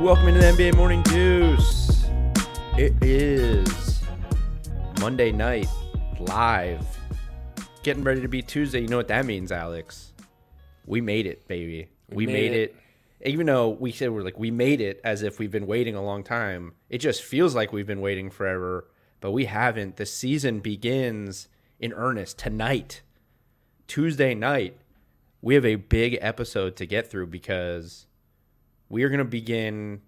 Welcome into the NBA Morning Deuce. It is Monday night live. Getting ready to be Tuesday. You know what that means, Alex? We made it, baby. We, made made, it. it. Even though we said we're like we made it as if we've been waiting a long time. It just feels like we've been waiting forever, but we haven't. The season begins in earnest tonight. Tuesday night. We have a big episode to get through because we are going to begin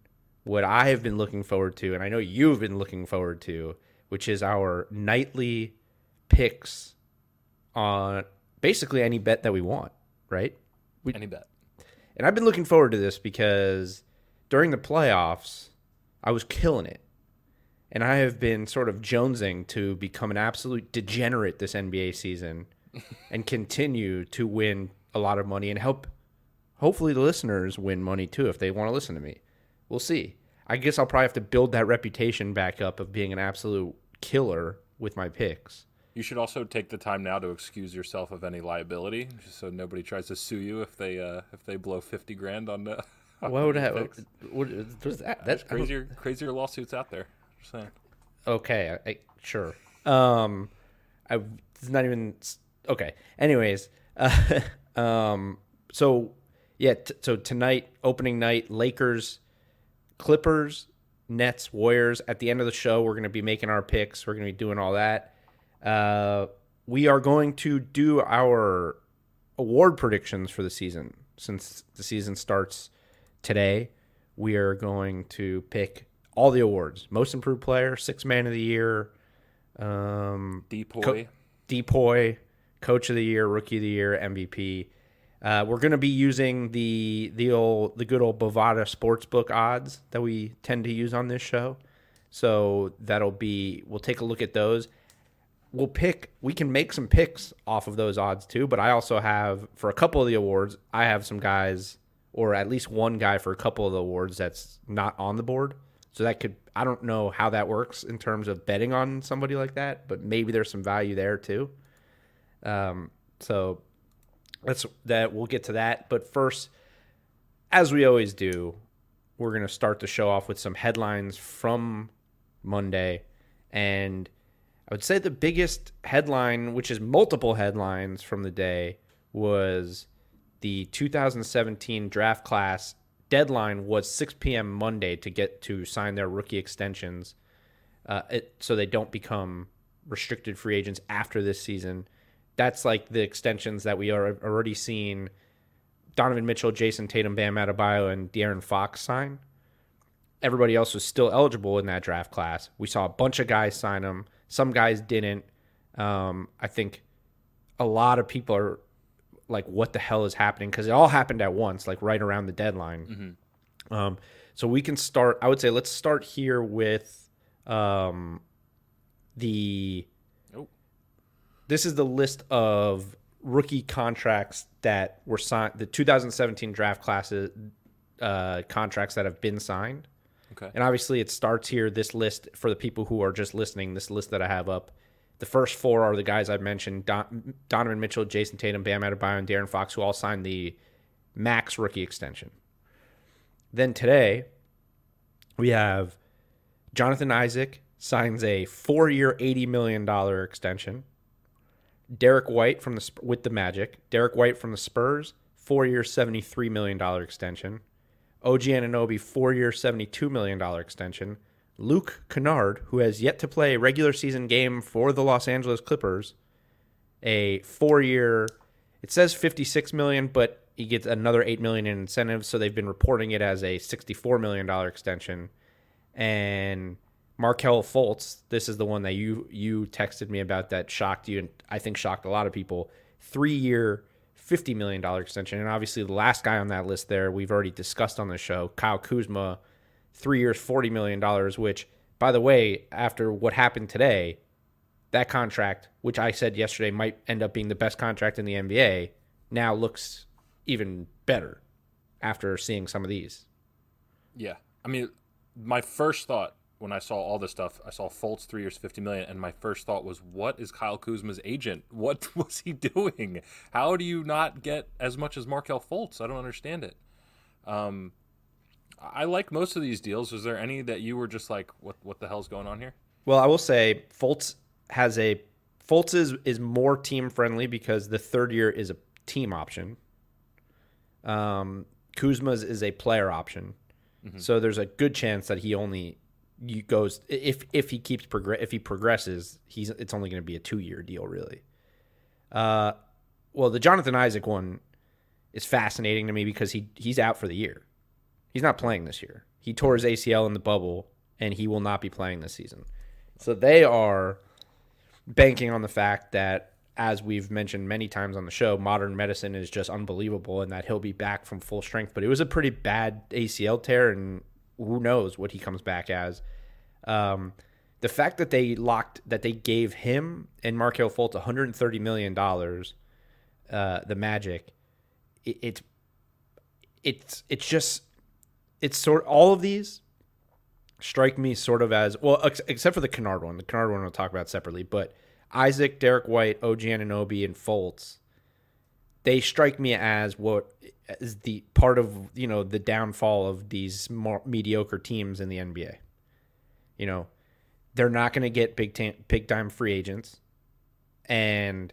what I have been looking forward to, and I know you've been looking forward to, which is our nightly picks on basically any bet that we want, right? We, Any bet. and I've been looking forward to this because during the playoffs, I was killing it. And I have been sort of jonesing to become an absolute degenerate this NBA season and continue to win a lot of money and help hopefully the listeners win money too if they want to listen to me. We'll see. I guess I'll probably have to build that reputation back up of being an absolute killer with my picks. You should also take the time now to excuse yourself of any liability, just so nobody tries to sue you if they uh, if they blow fifty grand on What would have, what, was that? That's crazier crazier lawsuits out there. Just saying. okay I, I, sure um i it's not even okay anyways uh, um so yeah t- so tonight opening night lakers clippers nets warriors. At the end of the show we're going to be making our picks. We're going to be doing all that. Uh we are going to do our award predictions for the season. Since the season starts today we are going to pick all the awards. Most improved player six man of the year um Depoy. depoy coach of the year rookie of the year mvp uh, we're going to be using the the old the good old bovada sportsbook odds that we tend to use on this show. So that'll be we'll take a look at those. We'll pick we can make some picks off of those odds too but i also have for a couple of the awards i have some guys or at least one guy for a couple of the awards that's not on the board. So that could i don't know how that works in terms of betting on somebody like that but maybe there's some value there too. Um, so that's that we'll get to that but first as we always do we're going to start the show off with some headlines from monday and I would say the biggest headline, which is multiple headlines from the day, was the 2017 draft class deadline was 6 p.m. Monday to get to sign their rookie extensions, uh, it, so they don't become restricted free agents after this season. That's like the extensions that we are already seen. Donovan Mitchell, Jayson Tatum, Bam Adebayo, and De'Aaron Fox sign. Everybody else was still eligible in that draft class. We saw a bunch of guys sign them. Some guys didn't. Um, I think a lot of people are like, "What the hell is happening?" Because it all happened at once, like right around the deadline. Um, so we can start. I would say let's start here with um, the. This is the list of rookie contracts that were signed. The 2017 draft classes uh, contracts that have been signed. Okay. And obviously, it starts here. This list for the people who are just listening. This list that I have up. The first four are the guys I've mentioned: Don, Donovan Mitchell, Jayson Tatum, Bam Adebayo, and De'Aaron Fox, who all signed the max rookie extension. Then today, we have Jonathan Isaac signs a four-year, eighty million dollar extension. Derrick White from the with the Magic. Derrick White from the Spurs, four-year, seventy-three million dollar extension. OG Anunoby, four-year, $72 million extension. Luke Kennard, who has yet to play a regular season game for the Los Angeles Clippers, a four-year, it says 56 million, but he gets another 8 million in incentives, so they've been reporting it as a 64 million dollar extension. And Markelle Fultz, this is the one that you you texted me about that shocked you and I think shocked a lot of people. 3-year $50 million extension. And obviously, the last guy on that list there, we've already discussed on the show, Kyle Kuzma, three years, $40 million, which, by the way, after what happened today, that contract, which I said yesterday might end up being the best contract in the NBA, now looks even better after seeing some of these. Yeah. I mean, my first thought when I saw all this stuff, I saw Fultz three years, fifty million, and my first thought was, "What is Kyle Kuzma's agent? What was he doing? How do you not get as much as Markelle Fultz? I don't understand it." Um, I like most of these deals. Was there any that you were just like, what what the hell's going on here? Well, I will say Fultz has a Fultz is, is more team friendly because the third year is a team option. Um, Kuzma's is a player option, so there's a good chance that he only you goes if if he keeps progress if he progresses he's it's only going to be a two year deal really. Uh, well, the Jonathan Isaac one is fascinating to me because he he's out for the year. He's not playing this year. He tore his ACL in the bubble, and he will not be playing this season. So they are banking on the fact that, as we've mentioned many times on the show, modern medicine is just unbelievable, and that he'll be back from full strength. But it was a pretty bad ACL tear, and who knows what he comes back as. Um, the fact that they locked that they gave him and Markelle Fultz 130 million dollars, uh, the Magic, it, it's it's it's just it's sort all of these strike me sort of as well, ex- except for the Kennard one. The Kennard one we'll talk about separately, but Isaac, Derrick White, OG Anunoby, and Fultz, they strike me as what is the part of you know the downfall of these more mediocre teams in the NBA. You know, they're not going to get big time big time free agents, and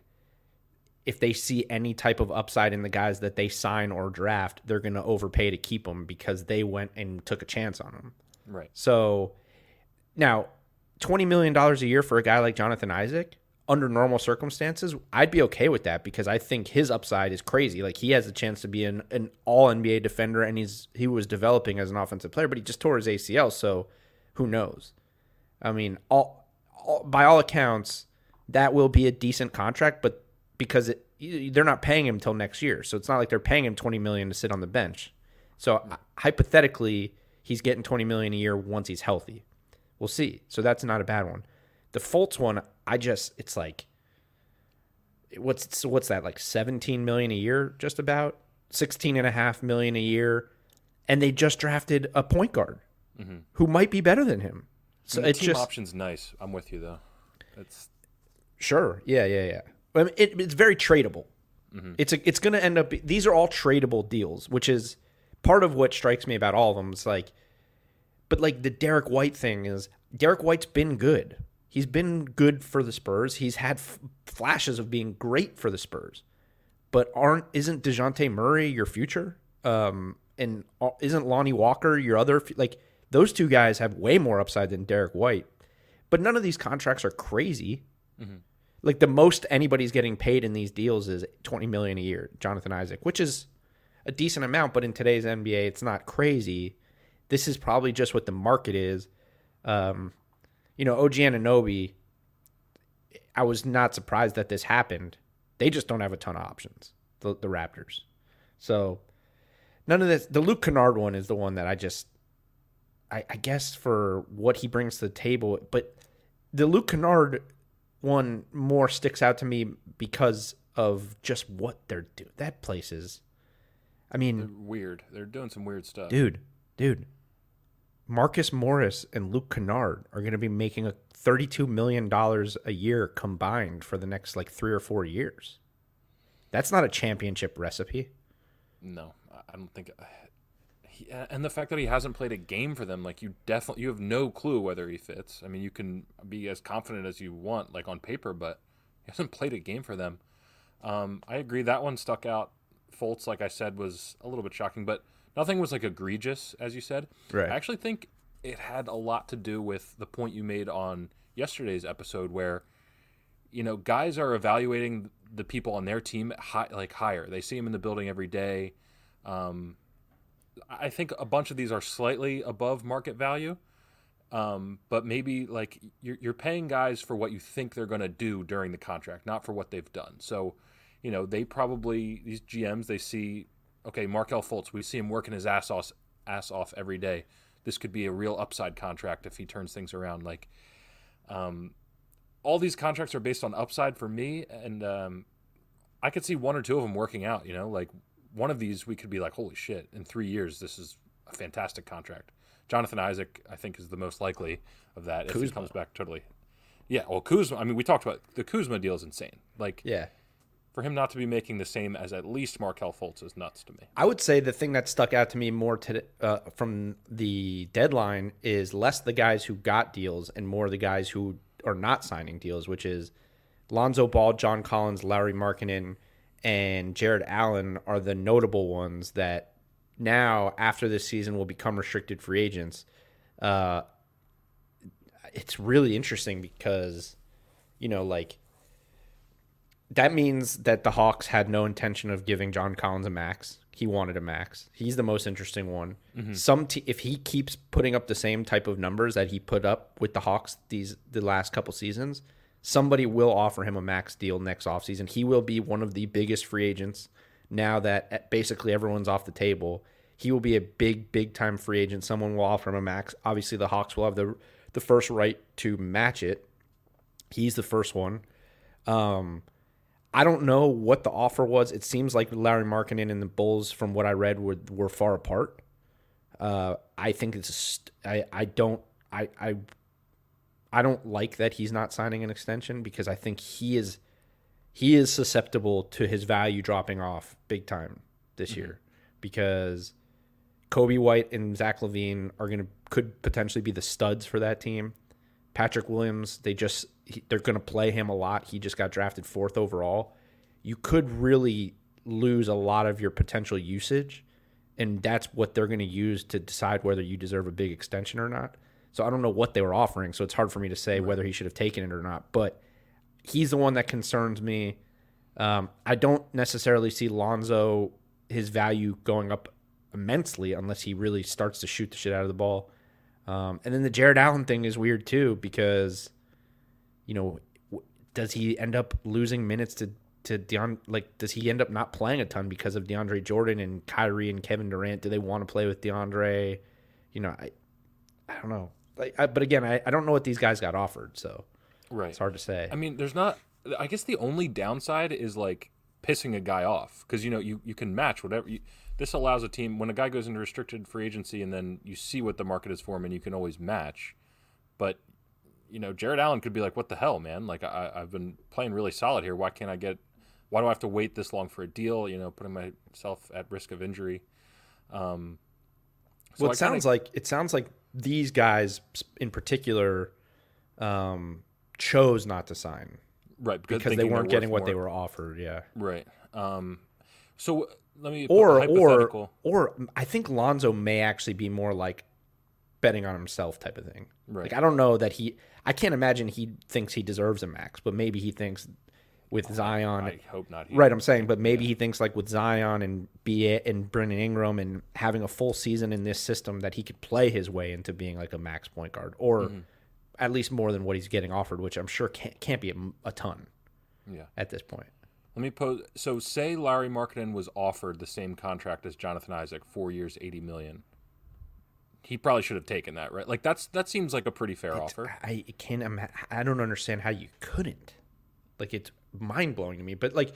if they see any type of upside in the guys that they sign or draft, they're going to overpay to keep them because they went and took a chance on them. Right. So now, $20 million a year for a guy like Jonathan Isaac, under normal circumstances, I'd be okay with that because I think his upside is crazy. Like he has a chance to be an, an all NBA defender and he's he was developing as an offensive player, but he just tore his ACL, so who knows? I mean, all, all by all accounts, that will be a decent contract, but because it, they're not paying him until next year, so it's not like they're paying him 20 million to sit on the bench. So uh, hypothetically, he's getting 20 million a year once he's healthy. We'll see. So that's not a bad one. The Fultz one, I just it's like what's what's that like 17 million a year just about 16 and a half million a year and they just drafted a point guard mm-hmm. who might be better than him. So I mean, it's team just option's nice. I'm with you though. It's Sure. Yeah, yeah, yeah. I mean, it, it's very tradable. Mm-hmm. It's a, it's going to end up. These are all tradable deals, which is part of what strikes me about all of them. It's like, but like the Derrick White thing is Derrick White's been good. He's been good for the Spurs. He's had f- flashes of being great for the Spurs, but aren't isn't Dejounte Murray your future? Um, and isn't Lonnie Walker your other? f- Like those two guys have way more upside than Derrick White, but none of these contracts are crazy like the most anybody's getting paid in these deals is 20 million a year jonathan isaac which is a decent amount but in today's nba it's not crazy this is probably just what the market is um, you know og Anunoby, i was not surprised that this happened they just don't have a ton of options the, the raptors so none of this the luke kennard one is the one that i just I, I guess for what he brings to the table but the luke kennard one more sticks out to me because of just what they're doing. That place is, I they're mean, weird. They're doing some weird stuff. dude, dude, Marcus Morris and Luke Kennard are going to be making a thirty-two million dollars a year combined for the next like three or four years. That's not a championship recipe. No, I- don't think. He, and the fact that he hasn't played a game for them, like you definitely, you have no clue whether he fits. I mean, you can be as confident as you want, like on paper, but he hasn't played a game for them. Um, I agree that one stuck out. Fultz, like I said, was a little bit shocking, but nothing was like egregious, as you said. Right. I actually think it had a lot to do with the point you made on yesterday's episode, where you know guys are evaluating the people on their team high, like higher. They see them in the building every day. Um, I think a bunch of these are slightly above market value, um, but maybe like you're, you're paying guys for what you think they're going to do during the contract, not for what they've done. So, you know, they probably these GMs they see, okay, Markelle Fultz, we see him working his ass off, ass off every day. This could be a real upside contract if he turns things around. Like, um, all these contracts are based on upside for me, and um, I could see one or two of them working out. You know, like one of these we could be like, holy shit, in three years this is a fantastic contract. Jonathan Isaac, I think, is the most likely of that if he comes back totally. Yeah, well, Kuzma. I mean, we talked about the Kuzma deal is insane. Like Yeah. For him not to be making the same as at least Markelle Fultz is nuts to me. I would say the thing that stuck out to me more to, uh, from the deadline is less the guys who got deals and more the guys who are not signing deals, which is Lonzo Ball, John Collins, Lauri Markkanen, and Jarrett Allen are the notable ones that now after this season will become restricted free agents. Uh, it's really interesting because you know like that means that the Hawks had no intention of giving John Collins a max. He wanted a max. He's the most interesting one. Mm-hmm. Some if he keeps putting up the same type of numbers that he put up with the Hawks these the last couple seasons, somebody will offer him a max deal next offseason. He will be one of the biggest free agents now that basically everyone's off the table. He will be a big big time free agent. Someone will offer him a max. Obviously the Hawks will have the the first right to match it. He's the first one. Um, I don't know what the offer was. It seems like Larry Markkanen and the Bulls, from what I read, were were far apart. Uh, I think it's I I don't I I I don't like that he's not signing an extension because I think he is he is susceptible to his value dropping off big time this mm-hmm. year because Coby White and Zach LaVine are gonna could potentially be the studs for that team. Patrick Williams, they just he, they're going to play him a lot. He just got drafted fourth overall. You could really lose a lot of your potential usage, and that's what they're going to use to decide whether you deserve a big extension or not. So I don't know what they were offering, so it's hard for me to say right. whether he should have taken it or not. But he's the one that concerns me. Um, I don't necessarily see Lonzo his value going up immensely unless he really starts to shoot the shit out of the ball. Um, and then the Jarrett Allen thing is weird too because, you know, does he end up losing minutes to to Deon? Like, does he end up not playing a ton because of DeAndre Jordan and Kyrie and Kevin Durant? Do they want to play with DeAndre? You know, I I don't know. Like, I, but again, I, I don't know what these guys got offered, so right, it's hard to say. I mean, there's not. I guess the only downside is like pissing a guy off because you know you you can match whatever you this allows a team when a guy goes into restricted free agency and then you see what the market is for him and you can always match. But you know, Jarrett Allen could be like, "What the hell, man? Like I, I've been playing really solid here. Why can't I get? Why do I have to wait this long for a deal? You know, putting myself at risk of injury." Um, so well, it sounds kinda... like it sounds like these guys in particular um, chose not to sign, right? Because, because they weren't getting what more. they were offered. Yeah, right. Um, so let me or or or I think Lonzo may actually be more like betting on himself type of thing. Right. Like I don't know that he. I can't imagine he thinks he deserves a max, but maybe he thinks with Zion. I hope not. Right, I'm saying, but maybe yeah. he thinks like with Zion and be and Brandon Ingram and having a full season in this system that he could play his way into being like a max point guard or mm-hmm. at least more than what he's getting offered, which I'm sure can't can't be a, a ton. Yeah. At this point. Let me pose. So, say Larry Markkanen was offered the same contract as Jonathan Isaac, four years, eighty million. He probably should have taken that, right? Like that's that seems like a pretty fair it's, offer. I can't. I don't understand how you couldn't. Like it's mind blowing to me. But like,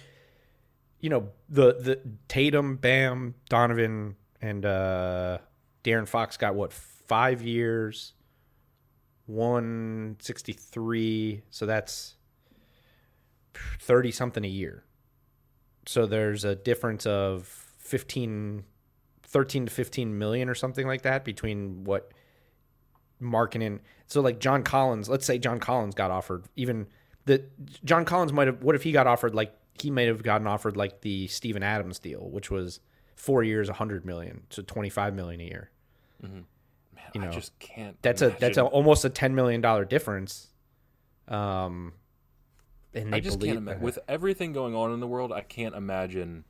you know, the the Tatum, Bam, Donovan, and uh De'Aaron Fox got what five years, one sixty three. So that's thirty something a year so there's a difference of 15 13 to 15 million or something like that between what Markkanen so like John Collins let's say John Collins got offered even the John Collins might have what if he got offered like he might have gotten offered like the Steven Adams deal which was 4 years 100 million so 25 million a year mm-hmm. Man, you know, I just can't. That's imagine. a that's a, almost a ten million dollar difference. Um, and they I just can't imagine with everything going on in the world. I can't imagine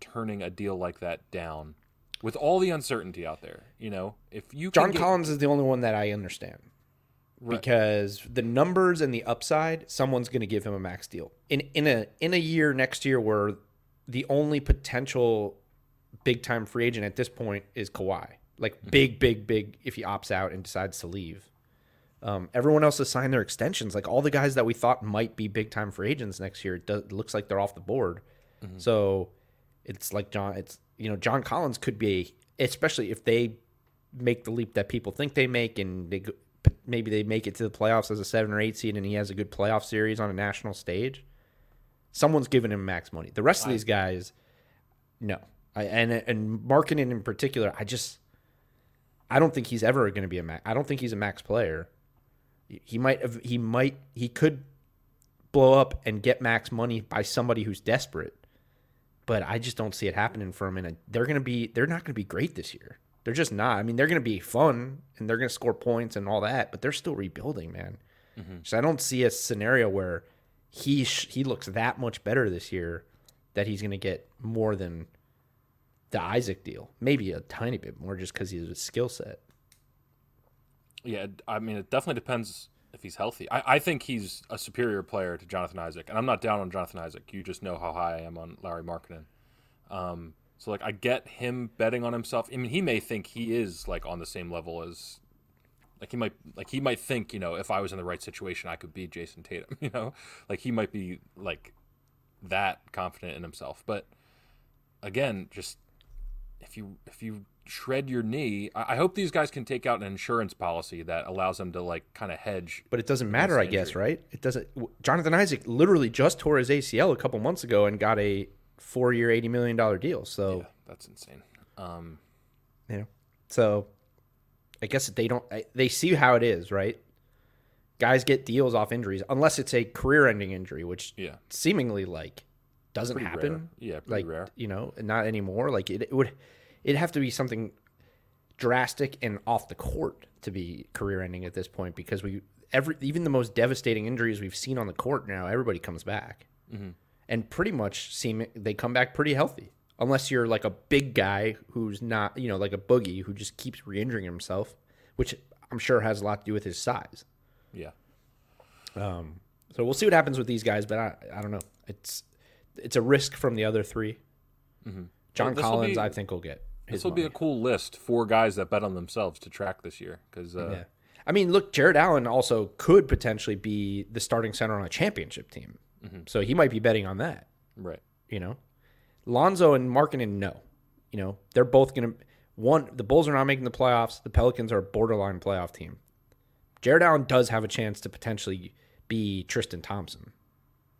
turning a deal like that down with all the uncertainty out there. You know, if you John get... Collins is the only one that I understand right. because the numbers and the upside, someone's going to give him a max deal in in a in a year next year where the only potential big time free agent at this point is Kawhi. Like mm-hmm. big, big, big. If he opts out and decides to leave, um, everyone else has signed their extensions. Like all the guys that we thought might be big time free agents next year, it, does, it looks like they're off the board. Mm-hmm. So it's like John. It's you know John Collins could be, especially if they make the leap that people think they make, and they maybe they make it to the playoffs as a seven or eight seed, and he has a good playoff series on a national stage. Someone's giving him max money. The rest of these guys, no. I, and and Markkanen in particular, I just I don't think he's ever going to be a max. I don't think he's a max player. He might have. He might. He could blow up and get max money by somebody who's desperate. But I just don't see it happening for him. And they're going to be. They're not going to be great this year. They're just not. I mean, they're going to be fun and they're going to score points and all that. But they're still rebuilding, man. Mm-hmm. So I don't see a scenario where he sh- he looks that much better this year that he's going to get more than the Isaac deal. Maybe a tiny bit more just because he's a skill set. Yeah, I mean, it definitely depends if he's healthy. I, I think he's a superior player to Jonathan Isaac, and I'm not down on Jonathan Isaac. You just know how high I am on Larry Markkanen. Um, so like, I get him betting on himself. I mean, he may think he is like on the same level as, like he might like he might think you know if I was in the right situation I could be Jayson Tatum. You know, like he might be like that confident in himself. But again, just if you if you shred your knee, I, I hope these guys can take out an insurance policy that allows them to like kind of hedge. But it doesn't matter, I guess, right? It doesn't. Jonathan Isaac literally just tore his ACL a couple months ago and got a four-year, eighty million dollar deal. So Yeah, that's insane. Um, you know, so I guess they don't. They see how it is, right? Guys get deals off injuries unless it's a career-ending injury, which yeah, seemingly like doesn't pretty happen. rare. Yeah, pretty like rare. you know, not anymore. Like it, it would, it'd have to be something drastic and off the court to be career-ending at this point because we every even the most devastating injuries we've seen on the court now, everybody comes back, Mm-hmm. and pretty much seem they come back pretty healthy. Unless you're like a big guy who's not, you know, like a boogie who just keeps re-injuring himself, which I'm sure has a lot to do with his size. Yeah, Um, so we'll see what happens with these guys, but I, I don't know. It's it's a risk from the other 3 John Well, Collins, be- I think, will get this will be a cool list for guys that bet on themselves to track this year because uh, yeah. I mean, look, Jarrett Allen also could potentially be the starting center on a championship team, so he might be betting on that. right. You know, Lonzo and Markkanen, no. You know, they're both gonna one. The Bulls are not making the playoffs. The Pelicans are a borderline playoff team. Jarrett Allen does have a chance to potentially be Tristan Thompson,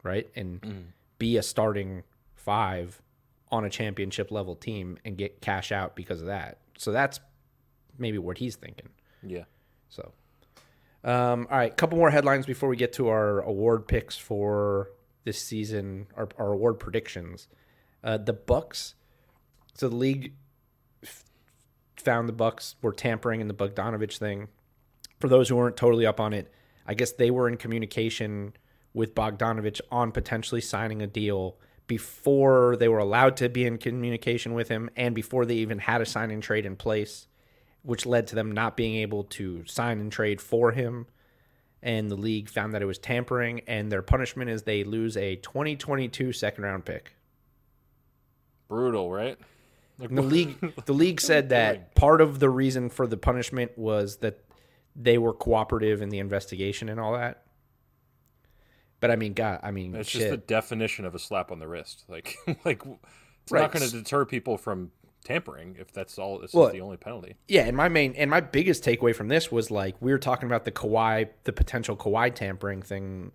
right, and be a starting five on a championship level team and get cash out because of that. So that's maybe what he's thinking. Yeah. So, um, all right, couple more headlines before we get to our award picks for this season, our, our award predictions. Uh, the Bucks. So the league f- found the Bucks were tampering in the Bogdanovic thing. For those who weren't totally up on it, I guess they were in communication with Bogdanovic on potentially signing a deal before they were allowed to be in communication with him and before they even had a sign and trade in place which led to them not being able to sign and trade for him. And the league found that it was tampering, and their punishment is they lose a 2022 second round pick. Brutal, right? Like, the league, the league said that part of the reason for the punishment was that they were cooperative in the investigation and all that. But I mean, God, I mean, It's shit. just the definition of a slap on the wrist. Like, like it's Right. not going to deter people from tampering if that's all. This Well, is the only penalty. Yeah, and my main and my biggest takeaway from this was like we were talking about the Kawhi, the potential Kawhi tampering thing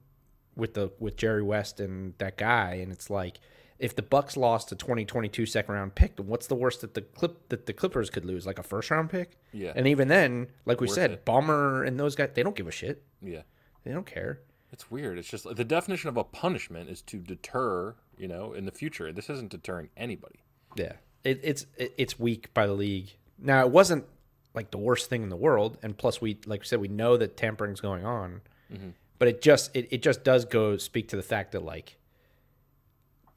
with the with Jerry West and that guy, and it's like if the Bucks lost a 2022 second round pick, then what's the worst that the clip that the Clippers could lose? Like a first round pick? Yeah. And even then, like we Worth said, it. Ballmer and those guys, they don't give a shit. Yeah. They don't care. It's weird. It's just the definition of a punishment is to deter, you know, in the future. This isn't deterring anybody. Yeah, it, it's it, it's weak by the league. Now it wasn't like the worst thing in the world, and plus we like I said we know that tampering's going on, mm-hmm. but it just it, it just does go speak to the fact that like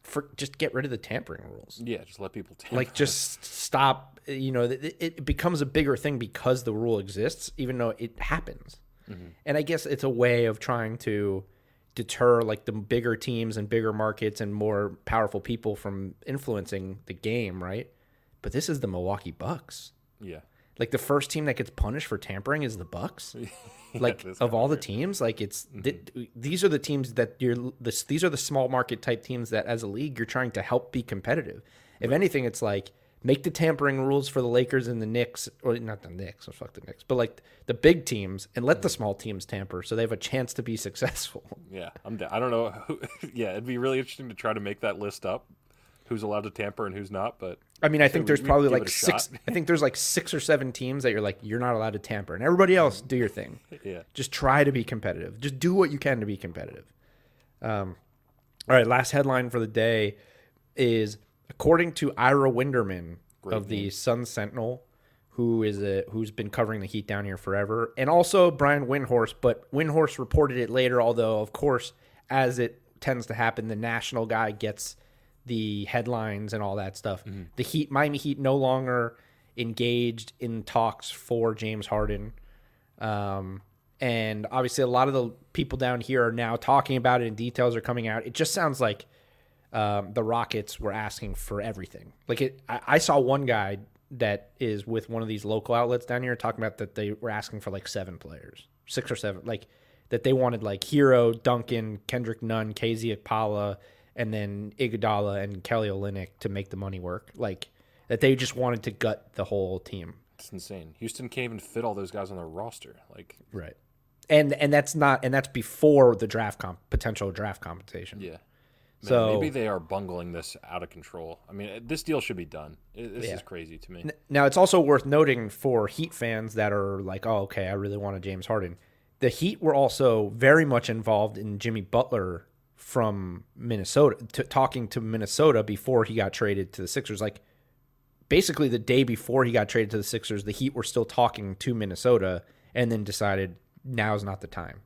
for just get rid of the tampering rules. Yeah, just let people tamper. Like just stop. You know, it, it becomes a bigger thing because the rule exists, even though it happens. Mm-hmm. And I guess it's a way of trying to deter like the bigger teams and bigger markets and more powerful people from influencing the game, right? But this is the Milwaukee Bucks. yeah. Like the first team that gets punished for tampering is the Bucks. like of all the teams, like it's mm-hmm. th- these are the teams that you're this, these are the small market type teams that as a league you're trying to help be competitive. If anything, it's like make the tampering rules for the Lakers and the Knicks, or not the Knicks, or fuck the Knicks, but like the big teams, and let the small teams tamper so they have a chance to be successful. Yeah, I'm. I don't know. Who, yeah, it'd be really interesting to try to make that list up. Who's allowed to tamper and who's not? But I mean, I think there's we probably it like six. I think there's like six or seven teams that you're like you're not allowed to tamper, and everybody else do your thing. yeah, Just try to be competitive. Just do what you can to be competitive. Um, all right, last headline for the day is according to Ira Winderman of the Sun Sentinel, who is a who's been covering the Heat down here forever, and also Brian Windhorst. But Windhorst reported it later, although of course, as it tends to happen, the national guy gets the headlines and all that stuff. The Heat, Miami Heat, no longer engaged in talks for James Harden. Um, and obviously, a lot of the people down here are now talking about it, and details are coming out. It just sounds like um, the Rockets were asking for everything. Like it, I, I saw one guy that is with one of these local outlets down here talking about that they were asking for like seven players, six or seven, like that they wanted like Herro, Duncan, Kendrick Nunn, KZ Okpala, and then Iguodala and Kelly Olynyk to make the money work. Like that they just wanted to gut the whole team. it's insane. Houston can't even fit all those guys on their roster. Like, Right. And and that's not and that's before the draft comp potential draft compensation. yeah. Man, So- maybe they are bungling this out of control. I mean, uh, this deal should be done. This Yeah. is crazy to me. Now it's also worth noting for Heat fans that are like, oh, okay, I really want a James Harden. The Heat were also very much involved in Jimmy Butler from Minnesota, to, talking to Minnesota before he got traded to the Sixers. Like basically the day before he got traded to the Sixers, the Heat were still talking to Minnesota, and then decided now's not the time.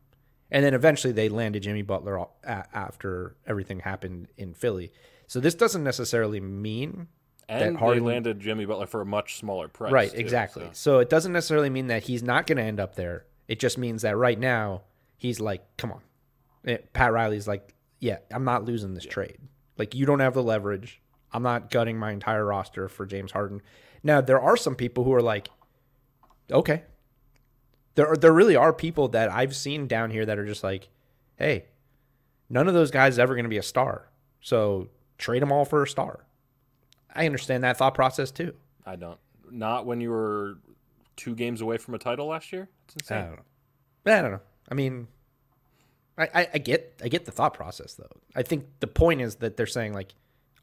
And then eventually they landed Jimmy Butler after everything happened in Philly. So this doesn't necessarily mean And Harden- they landed Jimmy Butler for a much smaller price. Right, too, exactly. so- So. it doesn't necessarily mean that he's not going to end up there. It just means that right now he's like, come on. Eh, Pat Riley's like, yeah, I'm not losing this trade. Like you don't have the leverage. I'm not gutting my entire roster for James Harden. Now there are some people who are like, okay. There are, there really are people that I've seen down here that are just like, hey, none of those guys is ever going to be a star. So trade them all for a star. I understand that thought process too. I don't. Not when you were two games away from a title last year. It's I insane. don't know. I don't know. I mean, I, I, I get I get the thought process though. I think the point is that they're saying like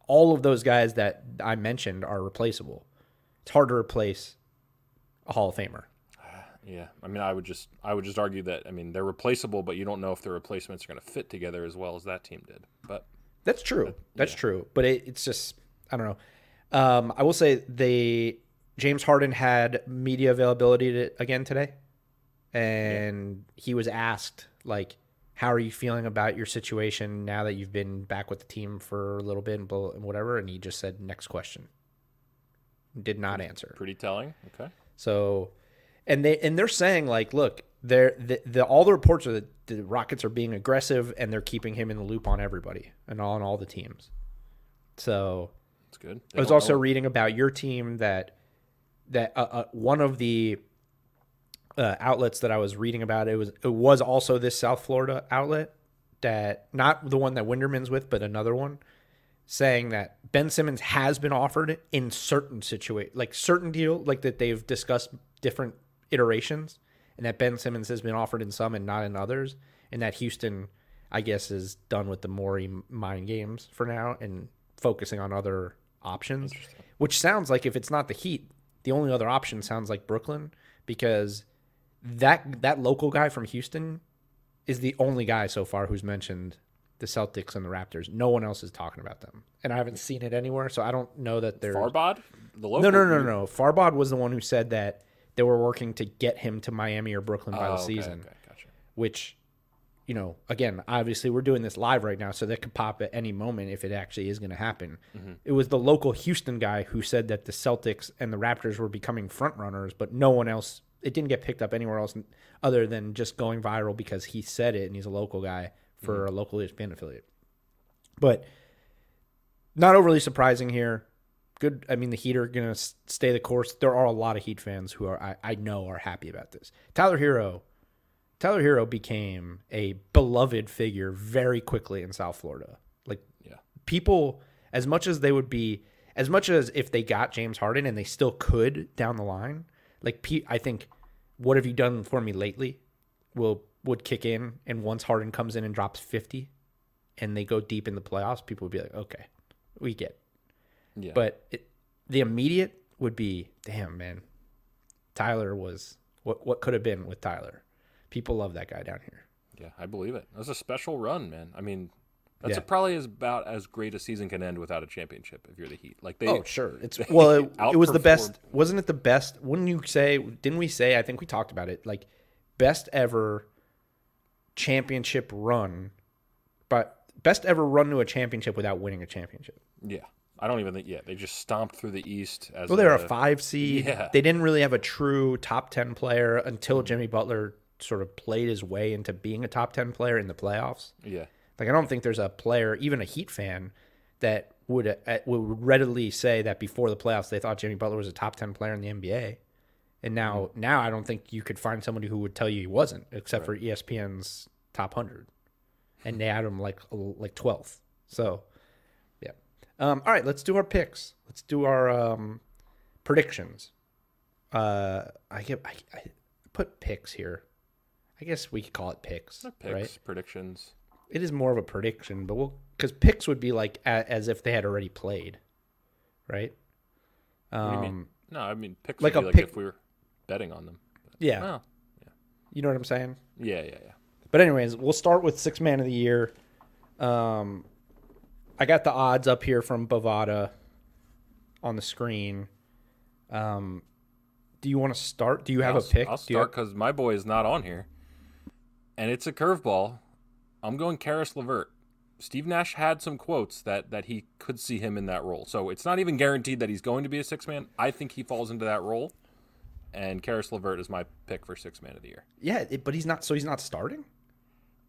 all of those guys that I mentioned are replaceable. It's hard to replace a Hall of Famer. Yeah, I mean, I would just, I would just argue that I mean they're replaceable, but you don't know if their replacements are going to fit together as well as that team did. But That's true. That's true. But it, it's just I don't know. Um, I will say they James Harden had media availability to, again today, and he was asked like, "How are you feeling about your situation now that you've been back with the team for a little bit and blah- and whatever?" And he just said, "Next question." Did not answer. pretty telling. Okay. So, and they and they're saying like, look, they're the, the all the reports are that the Rockets are being aggressive and they're keeping him in the loop on everybody and on all the teams. So That's good. I was also reading about your team that that uh, uh, one of the uh, outlets that I was reading about it was it was also this South Florida outlet that not the one that Winderman's with, but another one saying that Ben Simmons has been offered in certain situations, like certain deal, like that they've discussed different iterations, and that Ben Simmons has been offered in some and not in others, and that Houston, I guess, is done with the Morey mind games for now and focusing on other options. Which sounds like if it's not the Heat, the only other option sounds like Brooklyn because that that local guy from Houston is the only guy so far who's mentioned the Celtics and the Raptors. No one else is talking about them, and I haven't seen it anywhere, so I don't know that they're. Farbod, the local. no, no, no, no, no. Farbod was the one who said that they were working to get him to Miami or Brooklyn by Oh, the season, Okay, gotcha. which, you know, again, obviously we're doing this live right now, so that could pop at any moment if it actually is going to happen. Mm-hmm. It was the local Houston guy who said that the Celtics and the Raptors were becoming front runners, but no one else. It didn't get picked up anywhere else other than just going viral because he said it and he's a local guy for mm-hmm. a local ESPN affiliate. But not overly surprising here. Good. I mean, the Heat are going to stay the course. There are a lot of Heat fans who are, I, I know, are happy about this. Tyler Herro, Tyler Herro became a beloved figure very quickly in South Florida. Like Yeah. people, as much as they would be, as much as if they got James Harden and they still could down the line, like Pete, I think, what have you done for me lately? Will would kick in, and once Harden comes in and drops fifty, and they go deep in the playoffs, people would be like, okay, we get. Yeah. But it, the immediate would be, damn man, Tyler was what what could have been with Tyler. People love that guy down here. Yeah, I believe it. That was a special run, man. I mean, that's Yeah. probably is about as great a season can end without a championship if you're the Heat. Like they, Oh, sure. It's well, it, it was the best. Wasn't it the best? Wouldn't you say? Didn't we say? I think we talked about it. Like best ever championship run, but best ever run to a championship without winning a championship. yeah, I don't even think. Yeah, they just stomped through the East as Well, they're a, a five seed. Yeah. They didn't really have a true top ten player until Jimmy Butler sort of played his way into being a top ten player in the playoffs. Yeah, Like I don't think there's a player, even a Heat fan, that would uh, would readily say that before the playoffs they thought Jimmy Butler was a top ten player in the NBA, and now now I don't think you could find somebody who would tell you he wasn't, except for E ESPN's top hundred, and they had him like like twelfth. So. Um, all right, let's do our picks. Let's do our um, predictions. Uh, I get I, I put picks here. I guess we could call it picks, picks, right? predictions. it is more of a prediction, but we'll because picks would be like a, as if they had already played, right? What do you Um, mean? No, I mean picks like would a be like pick- if we were betting on them. yeah, Oh, you know what I'm saying. yeah, yeah, yeah. But anyways, we'll start with six man of the year. Um, I got the odds up here from Bovada on the screen. Um, do you want to start? Do you have I'll, a pick? I'll start because my boy is not on here, and it's a curveball. I'm going Caris LeVert. Steve Nash had some quotes that that he could see him in that role. So it's not even guaranteed that he's going to be a six man. I think he falls into that role, and Caris LeVert is my pick for six man of the year. yeah, it, but he's not. So he's not starting.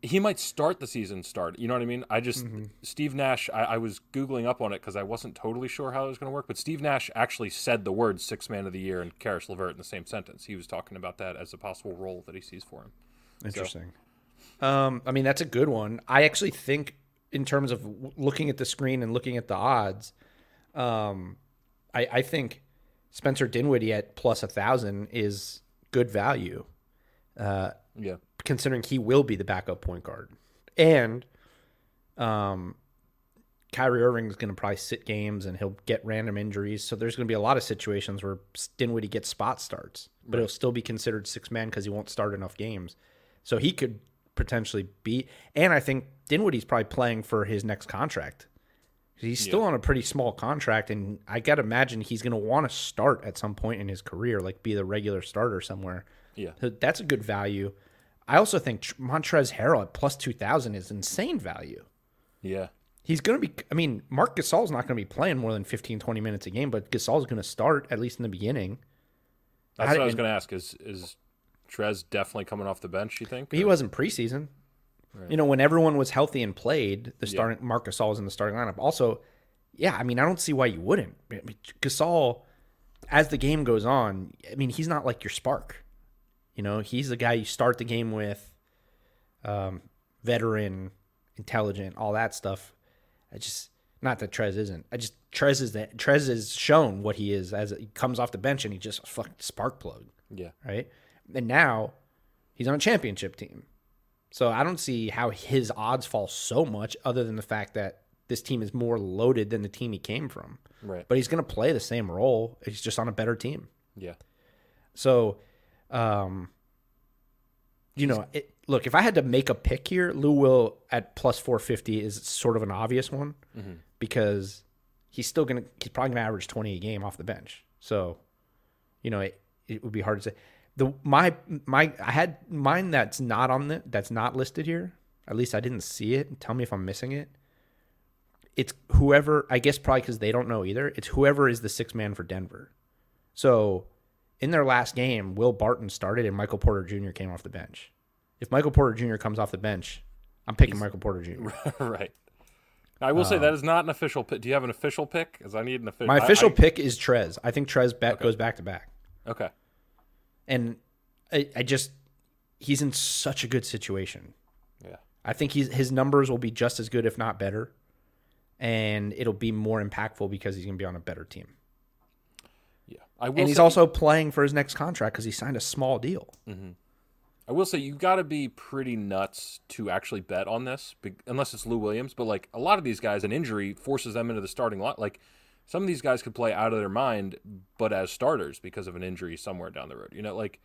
He might start the season start. You know what I mean? I just Mm-hmm. Steve Nash. I, I was googling up on it because I wasn't totally sure how it was going to work. But Steve Nash actually said the words six man of the year and Caris LeVert in the same sentence. He was talking about that as a possible role that he sees for him. Interesting. Um, I mean, that's a good one. I actually think, in terms of looking at the screen and looking at the odds, um, I, I think Spencer Dinwiddie at plus a thousand is good value, uh, Yeah. considering he will be the backup point guard, and um, Kyrie Irving is going to probably sit games and he'll get random injuries. So there's going to be a lot of situations where Dinwiddie gets spot starts, but he'll still be considered six man because he won't start enough games. So he could potentially be. And I think Dinwiddie's probably playing for his next contract. He's still on a pretty small contract, and I got to imagine he's going to want to start at some point in his career, like be the regular starter somewhere. Yeah. So that's a good value. I also think Tr- Montrez Harrell at plus 2,000 is insane value. Yeah. He's going to be, I mean, Marc Gasol's not going to be playing more than 15, 20 minutes a game, but Gasol's going to start at least in the beginning. That's How what I was going to ask. Is is Trez definitely coming off the bench? You think? He Or- wasn't preseason. You know, when everyone was healthy and played, the starting Marc Gasol was in the starting lineup. Also, yeah, I mean, I don't see why you wouldn't. I mean, Gasol, as the game goes on, I mean, he's not like your spark. You know, he's the guy you start the game with, um, veteran, intelligent, all that stuff. I just not that Trez isn't. I just Trez is that Trez has shown what he is as he comes off the bench and he just fucking spark plug Yeah. right? And now he's on a championship team. So I don't see how his odds fall so much other than the fact that this team is more loaded than the team he came from. Right. But he's going to play the same role. He's just on a better team. Yeah. So, um, you know, it, look, if I had to make a pick here, Lou Will at plus 450 is sort of an obvious one because he's still going to, he's probably going to average 20 a game off the bench. So, you know, it, it would be hard to say. The my my I had mine that's not on the that's not listed here. At least I didn't see it. Tell me if I'm missing it. It's whoever I guess probably because they don't know either. It's whoever is the six man for Denver. So in their last game, Will Barton started and Michael Porter Jr. came off the bench. If Michael Porter Jr. comes off the bench, I'm picking Michael Porter Jr. right. I will say that um, is not an official pick. Do you have an official pick? Because I need an official. My official pick is Trez. I think Trez bet goes back to back. okay. and I, I just he's in such a good situation. Yeah. I think he's his numbers will be just as good, if not better. and it'll be more impactful because he's going to be on a better team. I will. And he's also playing for his next contract because he signed a small deal. Mm-hmm. I will say you've got to be pretty nuts to actually bet on this, unless it's Lou Williams. But like a lot of these guys, an injury forces them into the starting lot. Like some of these guys could play out of their mind, but as starters because of an injury somewhere down the road. You know, like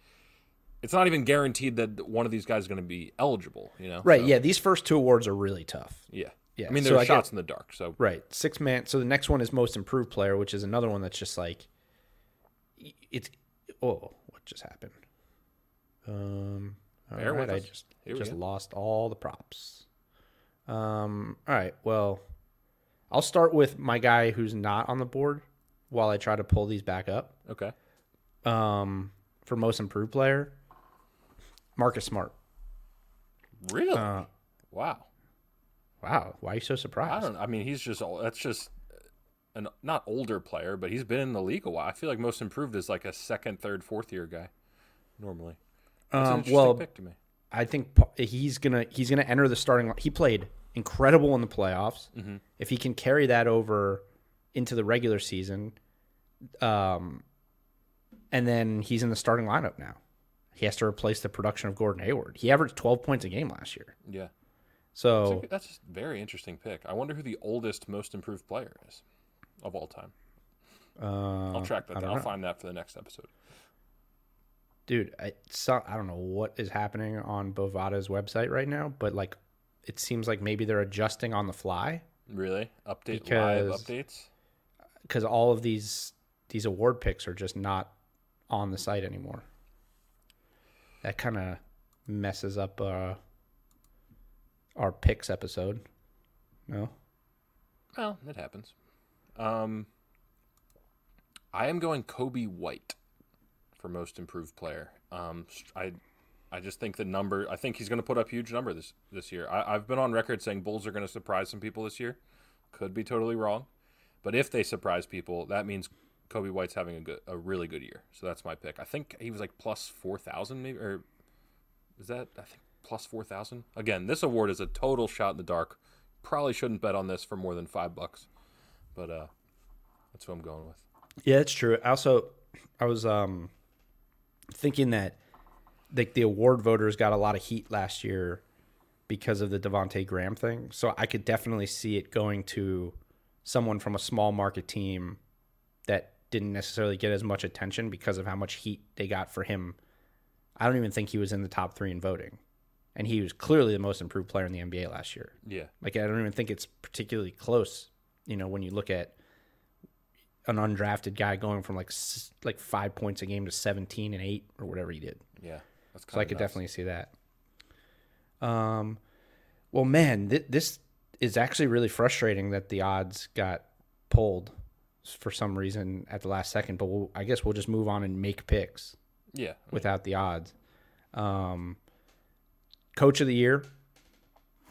it's not even guaranteed that one of these guys is going to be eligible. You know, Right. So, Yeah. These first two awards are really tough. yeah, Yeah, I mean, so there are I shots in the dark. So Right. Six man. So the next one is most improved player, which is another one that's just like it's. Oh, what just happened? Um. All Bear right, I just just go. lost all the props. Um. All right. Well, I'll start with my guy who's not on the board while I try to pull these back up. okay, Um. For most improved player, Marcus Smart. really, Uh, wow. wow. Why are you so surprised? I don't. Know. I mean, he's just all- that's just an not older player, but he's been in the league a while. I feel like most improved is like a second, third, fourth year guy normally. Um, well, pick to me. I think he's gonna he's gonna enter the starting. line. He played incredible in the playoffs. Mm-hmm. If he can carry that over into the regular season, um, and then he's in the starting lineup now. He has to replace the production of Gordon Hayward. He averaged 12 points a game last year. Yeah, So That's a- that's a very interesting pick. I wonder who the oldest most improved player is of all time. uh, I'll track that. Down. I'll know. find that for the next episode. dude. I, so, I don't know what is happening on Bovada's website right now, but like, it seems like maybe they're adjusting on the fly. Really, update Because- live updates. because all of these these award picks are just not on the site anymore. That kind of messes up uh, our picks episode. No, Well, it happens. Um, I am going Coby White for most improved player. Um, I, I just think the number. I think he's going to put up huge number this this year. I, I've been on record saying Bulls are going to surprise some people this year. Could be totally wrong, but if they surprise people, that means Coby White's having a good, a really good year. So that's my pick. I think he was like plus four thousand, maybe, or is that I think plus four thousand? Again, this award is a total shot in the dark. Probably shouldn't bet on this for more than five bucks, but uh, that's what I'm going with. yeah, it's true. Also, I was um thinking that like the award voters got a lot of heat last year because of the Devonte Graham thing. So I could definitely see it going to someone from a small market team that didn't necessarily get as much attention because of how much heat they got for him. I don't even think he was in the top three in voting. And he was clearly the most improved player in the NBA last year. Yeah, Like I don't even think it's particularly close. You know, when you look at an undrafted guy going from like like five points a game to seventeen and eight or whatever he did. yeah, that's kind So I could definitely see that. Um, well, man, th- this is actually really frustrating that the odds got pulled for some reason at the last second. But we'll, I guess we'll just move on and make picks yeah. without the odds. Um, coach of the year.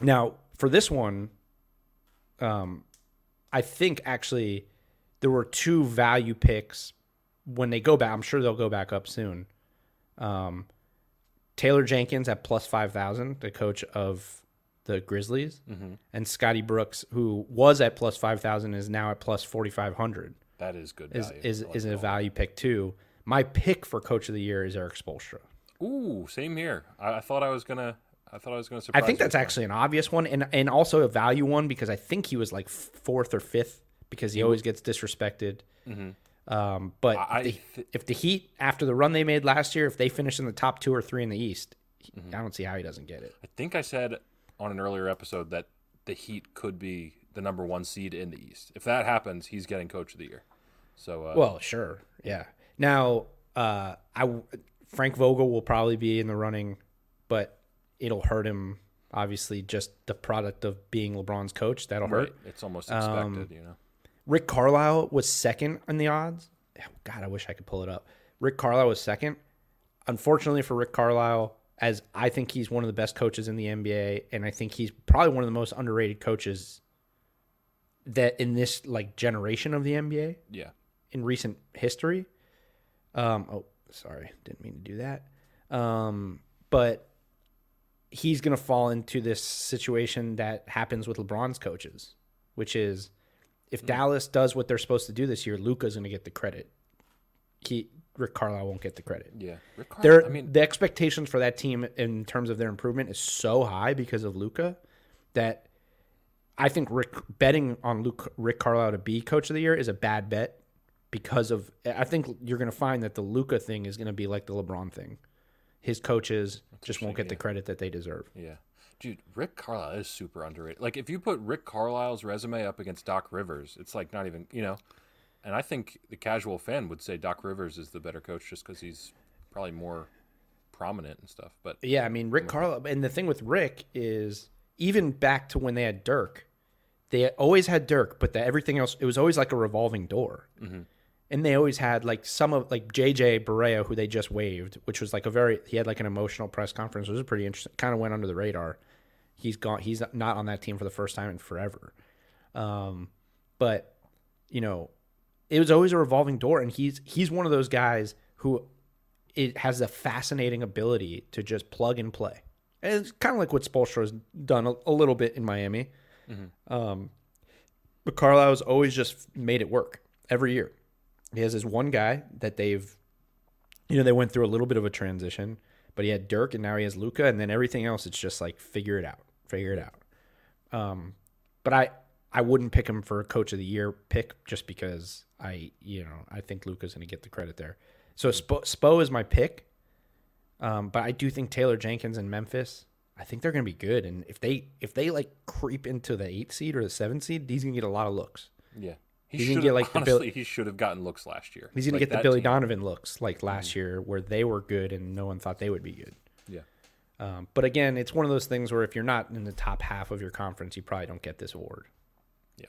Now for this one, um, I think actually there were two value picks when they go back. I'm sure they'll go back up soon. Um, Taylor Jenkins at plus five thousand, the coach of the Grizzlies, and Scotty Brooks, who was at plus five thousand, is now at plus forty five hundred. That is good Is value. is I like is a value pick too. My pick for coach of the year is Erik Spoelstra. Ooh, same here. I, I thought I was gonna. I thought I was gonna I think that's mine. actually an obvious one, and and also a value one because I think he was like fourth or fifth because he always gets disrespected. Um, but Mm-hmm. I- if, the, th- if the Heat, after the run they made last year, if they finish in the top two or three in the East, Mm-hmm. I don't see how he doesn't get it. I think I said on an earlier episode that the Heat could be the number one seed in the East. If that happens, he's getting Coach of the Year. So uh, Well, sure, yeah. Now, uh, I Frank Vogel will probably be in the running, but it'll hurt him. Obviously, just the product of being LeBron's coach that'll hurt. it's almost expected. Um, you know. Rick Carlisle was second in the odds. God, I wish I could pull it up. Rick Carlisle was second. Unfortunately for Rick Carlisle, as I think he's one of the best coaches in the NBA, and I think he's probably one of the most underrated coaches that in this like generation of the NBA Yeah. in recent history. Um, oh, sorry, didn't mean to do that. Um, but he's gonna fall into this situation that happens with LeBron's coaches, which is if mm. Dallas does what they're supposed to do this year, Luka's going to get the credit. He Rick Carlisle won't get the credit. Yeah, Rick I mean, the expectations for that team in terms of their improvement is so high because of Luka that I think Rick betting on Luke Rick Carlisle to be coach of the year is a bad bet because of I think you're going to find that the Luca thing is going to be like the LeBron thing. His coaches just won't get the credit that they deserve. yeah, dude, Rick Carlisle is super underrated. Like, if you put Rick Carlisle's resume up against Doc Rivers, it's like not even you know. And I think the casual fan would say Doc Rivers is the better coach just because he's probably more prominent and stuff. But Yeah, I mean Rick Carlisle, and the thing with Rick is even back to when they had Dirk, they always had Dirk, but the, everything else it was always like a revolving door, mm-hmm. And they always had like some of like JJ Barea, who they just waived, which was like a very he had like an emotional press conference, which was pretty interesting. Kind of went under the radar. He's gone. He's not on that team for the first time in forever. Um, but you know, it was always a revolving door, and he's he's one of those guys who it has a fascinating ability to just plug and play. And it's kind of like what Spoelstra has done a, a little bit in Miami. Um, but Carlisle's always just made it work every year. He has this one guy that they've, you know, they went through a little bit of a transition, but he had Dirk and now he has Luka, and then everything else, it's just like figure it out, figure it out. Um, but I, I wouldn't pick him for a coach of the year pick just because I, you know, I think Luka's going to get the credit there. So Spo, Spo is my pick. Um, but I do think Taylor Jenkins and Memphis, I think they're going to be good. And if they if they like creep into the eight seed or the seven seed, he's going to get a lot of looks. yeah, he He's gonna get, like like, the honestly Bill- he should have gotten looks last year. He's going Like, to get the Billy team- Mm-hmm. Donovan looks like last year where they were good and no one thought they would be good. Yeah, Um, but again, it's one of those things where if you're not in the top half of your conference, you probably don't get this award. Yeah.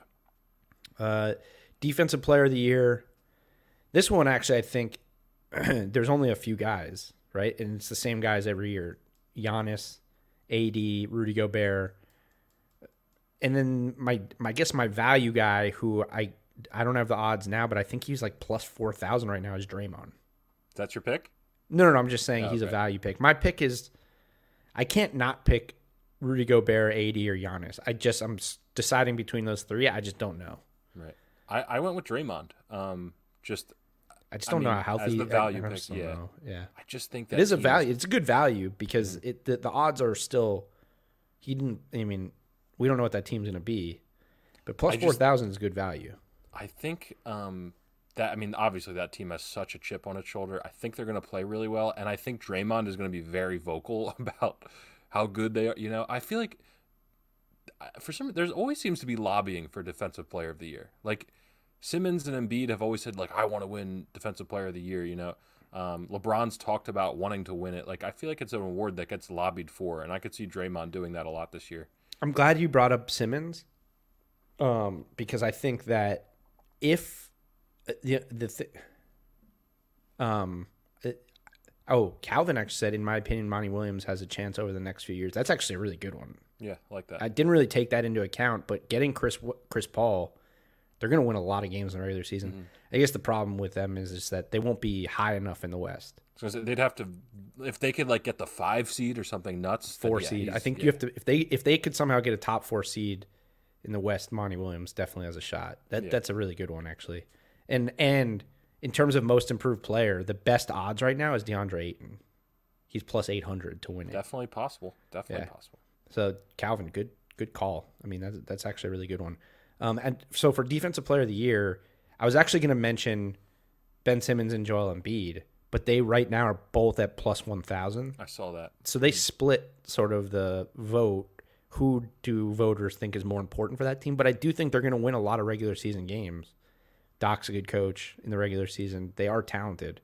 Uh, defensive player of the year. This one actually, I think there's only a few guys, right? And it's the same guys every year: Giannis, AD, Rudy Gobert, and then my my guess my value guy who I I don't have the odds now, but I think he's like plus four thousand right now is Draymond. that's your pick. No, no, no. I'm just saying he's a value pick. My pick is, I can't not pick Rudy Gobert, AD, or Giannis. I just I'm deciding between those three. I just don't know. Right. I, I went with Draymond. Um, just I just don't know mean, how healthy. the value I, pick, yeah. know. yeah. I just think that It is a value. It's a good value because it the, the odds are still. He didn't. I mean, we don't know what that team's going to be, but plus I four thousand is good value. I think um, that I mean obviously that team has such a chip on its shoulder. I think they're going to play really well, and I think Draymond is going to be very vocal about how good they are. You know, I feel like for some there's always seems to be lobbying for defensive player of the year. Like Simmons and Embiid have always said like I want to win defensive player of the year. You know. Um, LeBron's talked about wanting to win it. Like I feel like it's an award that gets lobbied for, and I could see Draymond doing that a lot this year. I'm glad you brought up Simmons, um, because I think that if uh, the the th- um, it, oh Calvin actually said, in my opinion, Monty Williams has a chance over the next few years. That's actually a really good one. Yeah, I like that. I didn't really take that into account, but getting Chris Chris Paul, they're going to win a lot of games in the regular season. Mm-hmm. I guess the problem with them is is that they won't be high enough in the West. So they'd have to, if they could like get the five seed or something nuts. Four yeah, seed. I think yeah. you have to if they if they could somehow get a top four seed in the West, Monty Williams definitely has a shot. That Yeah. that's a really good one actually. And and in terms of most improved player, the best odds right now is DeAndre Ayton. He's plus eight hundred to win it. Definitely possible. Definitely Yeah. possible. So Calvin, good good call. I mean that's that's actually a really good one. Um, and so for defensive player of the year, I was actually going to mention Ben Simmons and Joel Embiid, but they right now are both at plus one thousand. I saw that. So they split sort of the vote. Who do voters think is more important for that team? But I do think they're going to win a lot of regular season games. Doc's a good coach in the regular season. They are talented.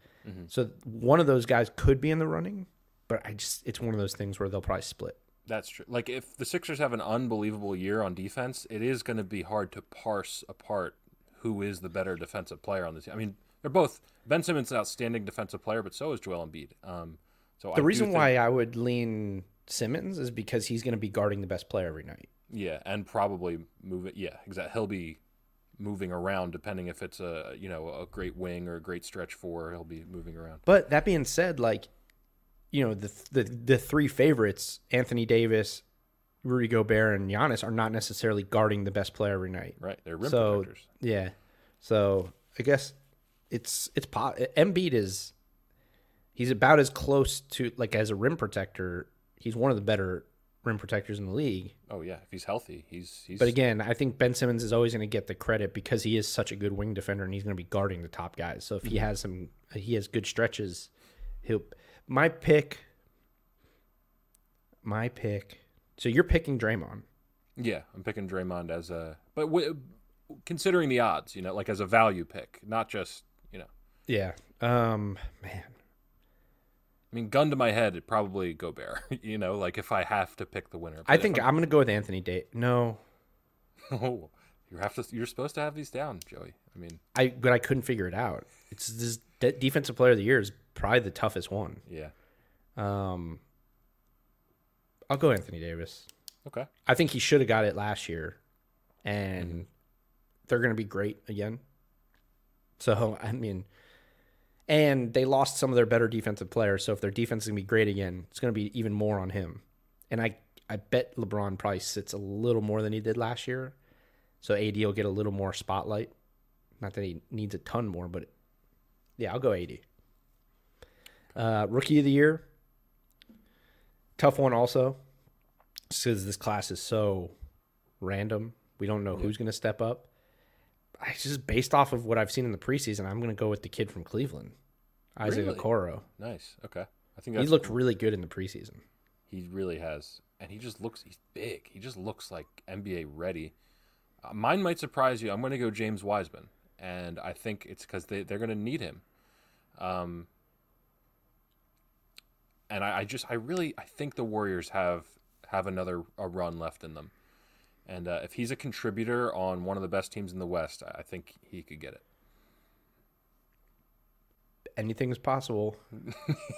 So one of those guys could be in the running, but I just it's one of those things where they'll probably split. That's true. Like if the Sixers have an unbelievable year on defense, it is going to be hard to parse apart who is the better defensive player on the team. I mean, they're both Ben Simmons is an outstanding defensive player, but so is Joel Embiid. Um, so The reason why I would lean Simmons is because he's going to be guarding the best player every night. yeah, and probably move it. Yeah, exactly. He'll be moving around depending if it's a you know a great wing or a great stretch four. He'll be moving around. But that being said, like, you know, the the the three favorites, Anthony Davis, Rudy Gobert and Giannis are not necessarily guarding the best player every night. Right, they're rim So- protectors. Yeah. So I guess it's it's po- Embiid is he's about as close to like as a rim protector. He's one of the better rim protectors in the league. Oh yeah, if he's healthy, he's he's. But again, I think Ben Simmons is always going to get the credit because he is such a good wing defender and he's going to be guarding the top guys. So if he has some, he has good stretches. He'll. My pick. My pick. So you're picking Draymond. yeah, I'm picking Draymond as a, but w- considering the odds, you know, like as a value pick, not just you know. Yeah. Um. Man. I mean, gun to my head, it probably Gobert. you know, like if I have to pick the winner. I But think I'm going to go with Anthony Day. No, oh, you have to. You're supposed to have these down, Joey. I mean, I but I couldn't figure it out. It's this de- defensive player of the year is probably the toughest one. yeah. Um. I'll go Anthony Davis. Okay. I think he should have got it last year, and they're going to be great again. So I mean, and they lost some of their better defensive players. So if their defense is going to be great again, it's going to be even more on him. And I I bet LeBron probably sits a little more than he did last year. So AD will get a little more spotlight. Not that he needs a ton more, but yeah, I'll go AD. Uh, rookie of the year, tough one also because this class is so random. We don't know who's going to step up. I just based off of what I've seen in the preseason, I'm going to go with the kid from Cleveland, Isaac Really? Okoro. Nice. Okay. I think He looked really good in the preseason. He really has, and he just looks. He's big. He just looks like NBA ready. Uh, mine might surprise you. I'm going to go James Wiseman, and I think it's because they they're going to need him. Um. And I, I just I really I think the Warriors have have another a run left in them, and uh, if he's a contributor on one of the best teams in the West, I think he could get it. Anything is possible.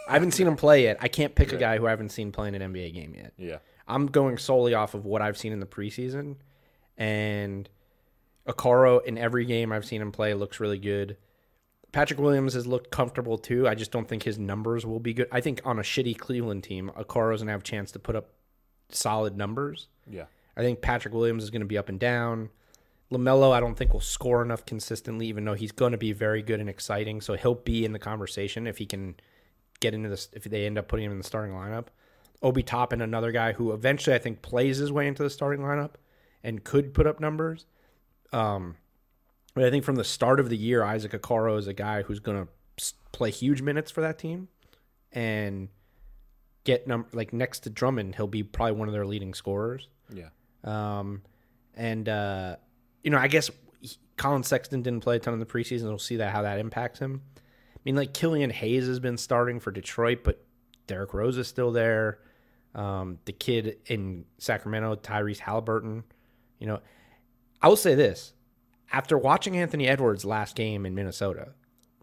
I haven't seen him play yet. I can't pick a guy who I haven't seen play in an NBA game yet. Yeah. I'm going solely off of what I've seen in the preseason, and Okoro in every game I've seen him play looks really good. Patrick Williams has looked comfortable too. I just don't think his numbers will be good. I think on a shitty Cleveland team, Okoro's gonna have a chance to put up solid numbers. Yeah. I think Patrick Williams is gonna be up and down. LaMelo, I don't think will score enough consistently, even though he's going to be very good and exciting. So he'll be in the conversation if he can get into this. If they end up putting him in the starting lineup, Obi Toppin, another guy who eventually I think plays his way into the starting lineup and could put up numbers. Um, but I think from the start of the year, Isaac Okoro is a guy who's going to play huge minutes for that team and get num like next to Drummond, he'll be probably one of their leading scorers. Yeah. Um, and uh, you know, I guess he- Collin Sexton didn't play a ton in the preseason. We'll see that how that impacts him. I mean, like Killian Hayes has been starting for Detroit, but Derrick Rose is still there. Um, the kid in Sacramento, Tyrese Halliburton. You know, I will say this: after watching Anthony Edwards last game in Minnesota,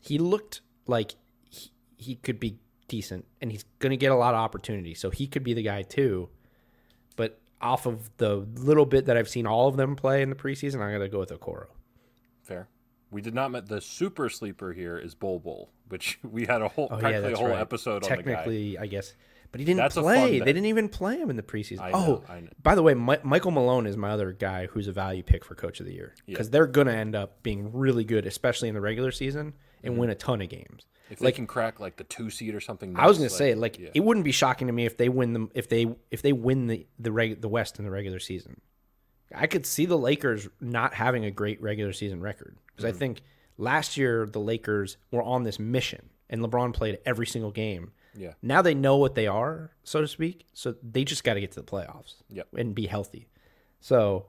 he looked like he, he could be decent, and he's going to get a lot of opportunity. So he could be the guy too. But off of the little bit that I've seen all of them play in the preseason, I'm going to go with Okoro. Fair. We did not met the super sleeper here is Bol Bol, which we had a whole Oh practically yeah, a whole right. episode on. Technically, I guess, but he didn't That's play. They didn't even play him in the preseason. I oh, know, I know. by the way, Mi- Michael Malone is my other guy who's a value pick for Coach of the Year because they're going to end up being really good, especially in the regular season, and Mm-hmm. win a ton of games. If they can crack like the two seed or something, I was going nuts, to say, like, yeah. it wouldn't be shocking to me if they win them if they if they win the the reg, the West in the regular season. I could see the Lakers not having a great regular season record because Mm-hmm. I think last year the Lakers were on this mission and LeBron played every single game. Yeah. Now they know what they are, so to speak. So they just got to get to the playoffs Yep. and be healthy. So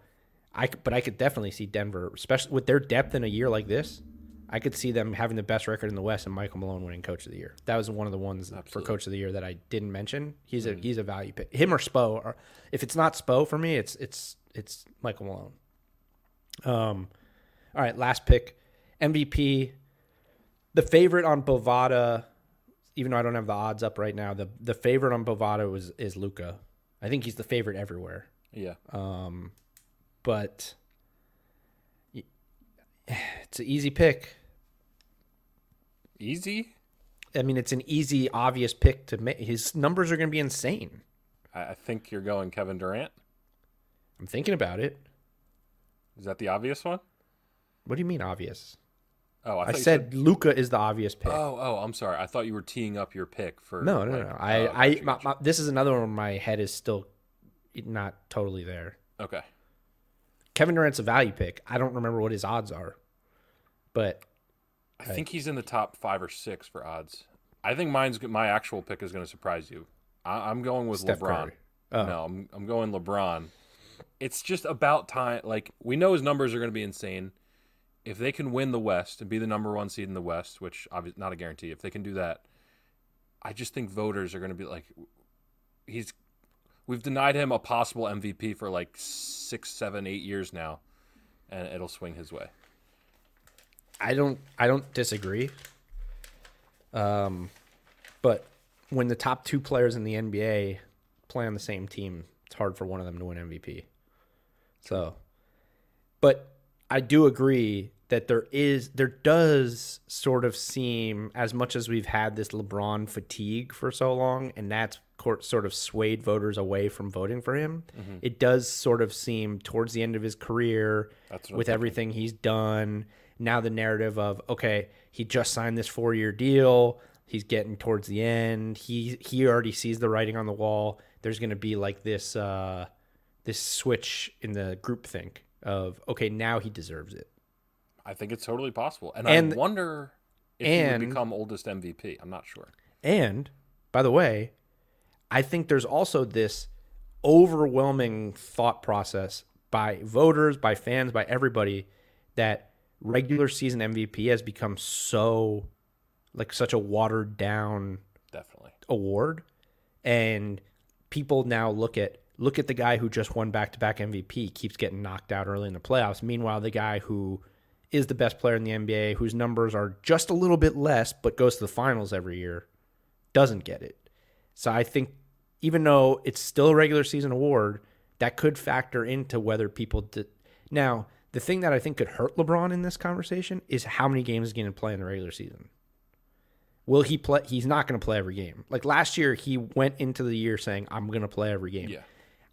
I but I could definitely see Denver, especially with their depth in a year like this. I could see them having the best record in the West and Michael Malone winning Coach of the Year. That was one of the ones for Coach of the Year that I didn't mention. He's a he's a value pick. Him or Spo. Or if it's not Spo for me, it's it's it's Michael Malone. Um, all right, last pick, MVP. The favorite on Bovada, even though I don't have the odds up right now, the the favorite on Bovada was is Luka. I think he's the favorite everywhere. yeah, Um, but it's an easy pick. Easy. I mean, it's an easy, obvious pick to make. His numbers are going to be insane. I, think you're going Kevin Durant. I'm thinking about it. Is that the obvious one? What do you mean obvious? Oh, I, I you said Luka is the obvious pick. Oh, oh, I'm sorry. I thought you were teeing up your pick for. no, no, like- no. I, oh, I, gotcha, my, gotcha. my, this is another one. where My head is still not totally there. okay. Kevin Durant's a value pick. I don't remember what his odds are, but I think he's in the top five or six for odds. I think mine's my actual pick is going to surprise you. I, I'm going with Steph LeBron. Oh. No, I'm I'm going LeBron. It's just about time. Like we know his numbers are going to be insane. If they can win the West and be the number one seed in the West, which obviously not a guarantee, if they can do that, I just think voters are going to be like, he's. We've denied him a possible MVP for like six, seven, eight years now, and it'll swing his way. I don't I don't disagree. Um, but when the top two players in the NBA play on the same team, it's hard for one of them to win MVP. So, but I do agree that there is there does sort of seem as much as we've had this LeBron fatigue for so long, and that's sort of swayed voters away from voting for him. It does sort of seem towards the end of his career, with everything he's done. Now the narrative of okay, he just signed this four year deal. He's getting towards the end. He he already sees the writing on the wall. There's going to be like this uh, this switch in the groupthink of okay, now he deserves it. I think it's totally possible, and, And- I wonder if he and- would become oldest MVP. I'm not sure. And by the way, I think there's also this overwhelming thought process by voters, by fans, by everybody that regular season MVP has become so like such a watered down Definitely. award. And people now look at look at the guy who just won back-to-back MVP keeps getting knocked out early in the playoffs. Meanwhile the guy who is the best player in the NBA whose numbers are just a little bit less but goes to the finals every year doesn't get it. So I think even though it's still a regular season award that could factor into whether people did now the thing that I think could hurt LeBron in this conversation is how many games he's going to play in the regular season Will he play? He's not going to play every game. Like last year, he went into the year saying, "I'm going to play every game." Yeah.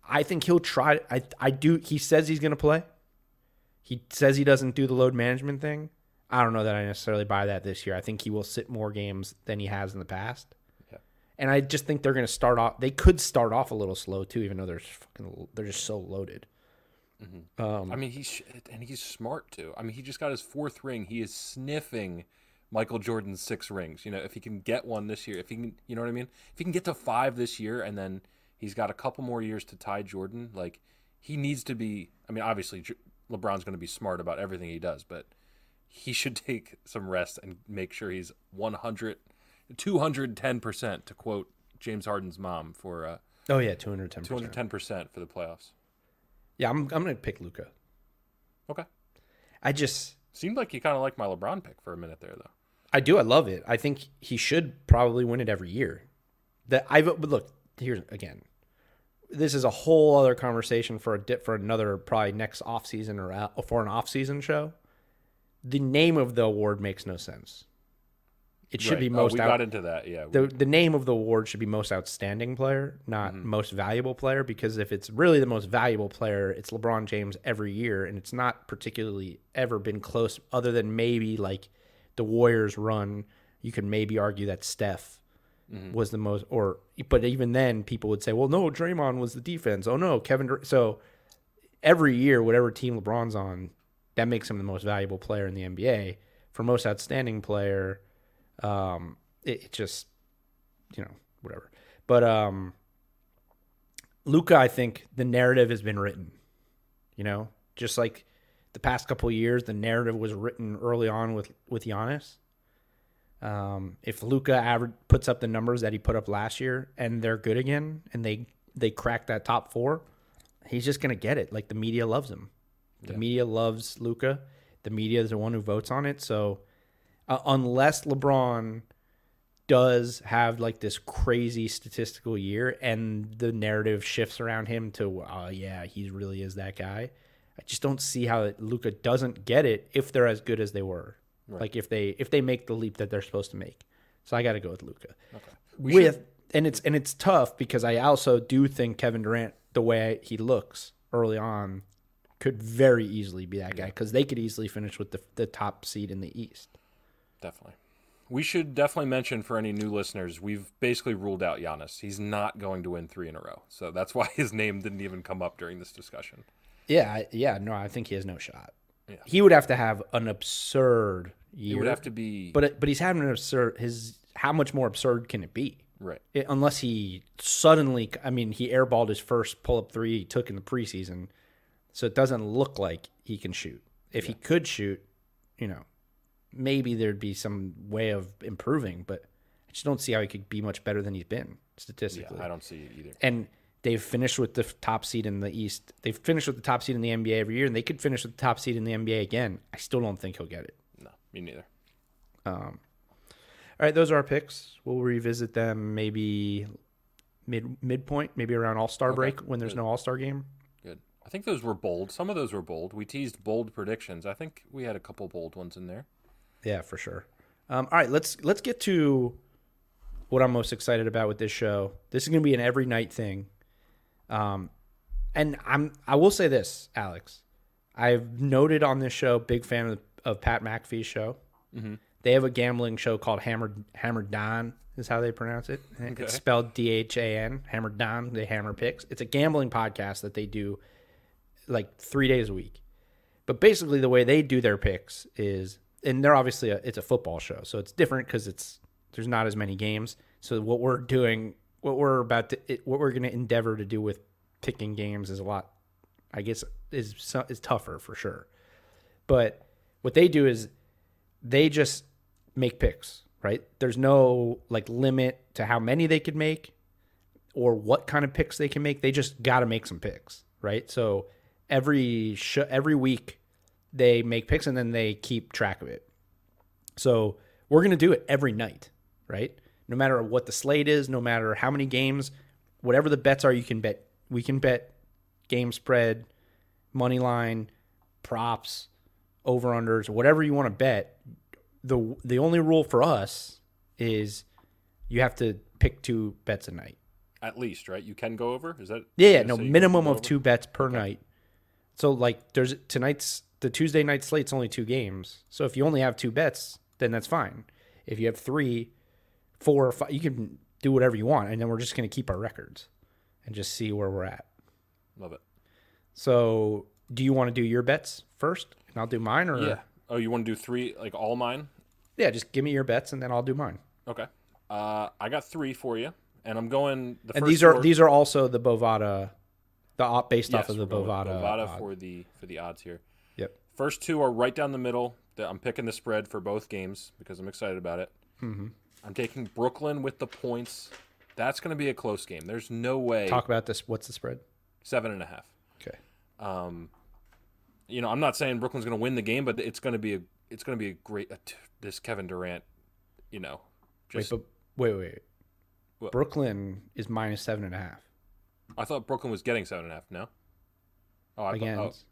I think he'll try. I I do. He says he's going to play. He says he doesn't do the load management thing. I don't know that I necessarily buy that this year. I think he will sit more games than he has in the past. Yeah. And I just think they're going to start off. They could start off a little slow too, even though they're fucking. They're just so loaded. Um, I mean, he's and he's smart too. I mean, he just got his fourth ring. He is sniffing Michael Jordan's six rings. You know, if he can get one this year, if he can, you know what I mean. If he can get to five this year, and then he's got a couple more years to tie Jordan, like he needs to be. I mean, obviously, LeBron's going to be smart about everything he does, but he should take some rest and make sure he's 100, 210 percent to quote James Harden's mom for uh, oh yeah, two hundred ten. 210 percent for the playoffs. Yeah, I'm. I'm going to pick Luka. Okay, I just. seemed like you kind of like my LeBron pick for a minute there, though. I do. I love it. I think he should probably win it every year. That I but look here's again. This is a whole other conversation for a dip for another probably next off season or for an off season show. The name of the award makes no sense. It should Right. be Oh, most we out, got into that. Yeah. the the name of the award should be most outstanding player, not mm-hmm. most valuable player. Because if it's really the most valuable player, it's LeBron James every year, and it's not particularly ever been close, other than maybe like the Warriors run. You could maybe argue that Steph mm-hmm. was the most, or but even then, people would say, well, no, Draymond was the defense. Oh no, Kevin. Dur-. So every year, whatever team LeBron's on, that makes him the most valuable player in the NBA. For most outstanding player, um, it, it just you know whatever. But um, Luka, I think the narrative has been written. You know, just like the past couple of years, the narrative was written early on with with Giannis. Um, if Luka average puts up the numbers that he put up last year and they're good again and they they crack that top four, he's just gonna get it. Like the media loves him. The Yeah. media loves Luka. The media is the one who votes on it. So uh, unless LeBron does have like this crazy statistical year and the narrative shifts around him to oh yeah he really is that guy i just don't see how luka doesn't get it if they're as good as they were Right. like if they if they make the leap that they're supposed to make so i got to go with luka Okay. We with should- and it's and it's tough because i also do think kevin durant the way he looks early on could very easily be that guy because they could easily finish with the, the top seed in the East. Definitely. We should definitely mention for any new listeners, we've basically ruled out Giannis. He's not going to win three in a row. So that's why his name didn't even come up during this discussion. Yeah, yeah, no, I think he has no shot. Yeah. He would have to have an absurd year. It would have to be but but he's having an absurd. His how much more absurd can it be? right. It, unless he suddenly, I mean, he airballed his first pull up three he took in the preseason, so it doesn't look like he can shoot. If he could shoot, you know, maybe there'd be some way of improving, but I just don't see how he could be much better than he's been statistically. Yeah. I don't see it either. and they've finished with the top seed in the East. They've finished with the top seed in the NBA every year, and they could finish with the top seed in the NBA again. I still don't think he'll get it. No, me neither. Um, All right, those are our picks. We'll revisit them maybe mid midpoint, maybe around All Star break when there's no All Star game. Good. I think those were bold. Some of those were bold. We teased bold predictions. I think we had a couple bold ones in there. Yeah, for sure. Um, all right, let's let's get to what I'm most excited about with this show. This is going to be an every night thing. Um, and I'm I will say this, Alex. I've noted on this show, big fan of, of Pat McAfee's show. They have a gambling show called Hammered Hammered Don is how they pronounce it. Okay. It's spelled D H A N. Hammered Don. They hammer picks. It's a gambling podcast that they do like three days a week. But basically, the way they do their picks is, and they're obviously a, it's a football show, so it's different because it's there's not as many games. So what we're doing, what we're about to, it, what we're going to endeavor to do with picking games is a lot, I guess, is is tougher for sure. But what they do is they just make picks, right? There's no like limit to how many they could make or what kind of picks they can make. They just got to make some picks, right? So every sh- every week they make picks and then they keep track of it. So we're gonna do it every night, right? No matter what the slate is, no matter how many games, whatever the bets are, you can bet. We can bet game spread, money line, props, over unders, whatever you want to bet. the The only rule for us is you have to pick two bets a night. At least, right? You can go over. Is that? Yeah, yeah, no say you can minimum of over? two bets per night. So like there's tonight's the Tuesday night slate's only two games. So if you only have two bets, then that's fine. If you have three, four, five, you can do whatever you want, and then we're just gonna keep our records and just see where we're at. Love it. So do you want to do your bets first, and I'll do mine, or Yeah. Oh, you want to do three, like all mine? Yeah, just give me your bets, and then I'll do mine. Okay. Uh, I got three for you, and I'm going. The And first these are four- these are also the Bovada, the based yes, off of the we're going with Bovada. Bovada for the for the odds here. Yep. First two are right down the middle. The- I'm picking the spread for both games because I'm excited about it. Mm-hmm. I'm taking Brooklyn with the points. That's going to be a close game. There's no way Talk about this. What's the spread? seven and a half. Okay. Um, you know, I'm not saying Brooklyn's going to win the game, but it's going to be a it's going to be a great uh, t- this Kevin Durant. You know, Wait, but wait, wait. What? Brooklyn is minus seven and a half I thought Brooklyn was getting seven and a half. No. Oh, I against thought.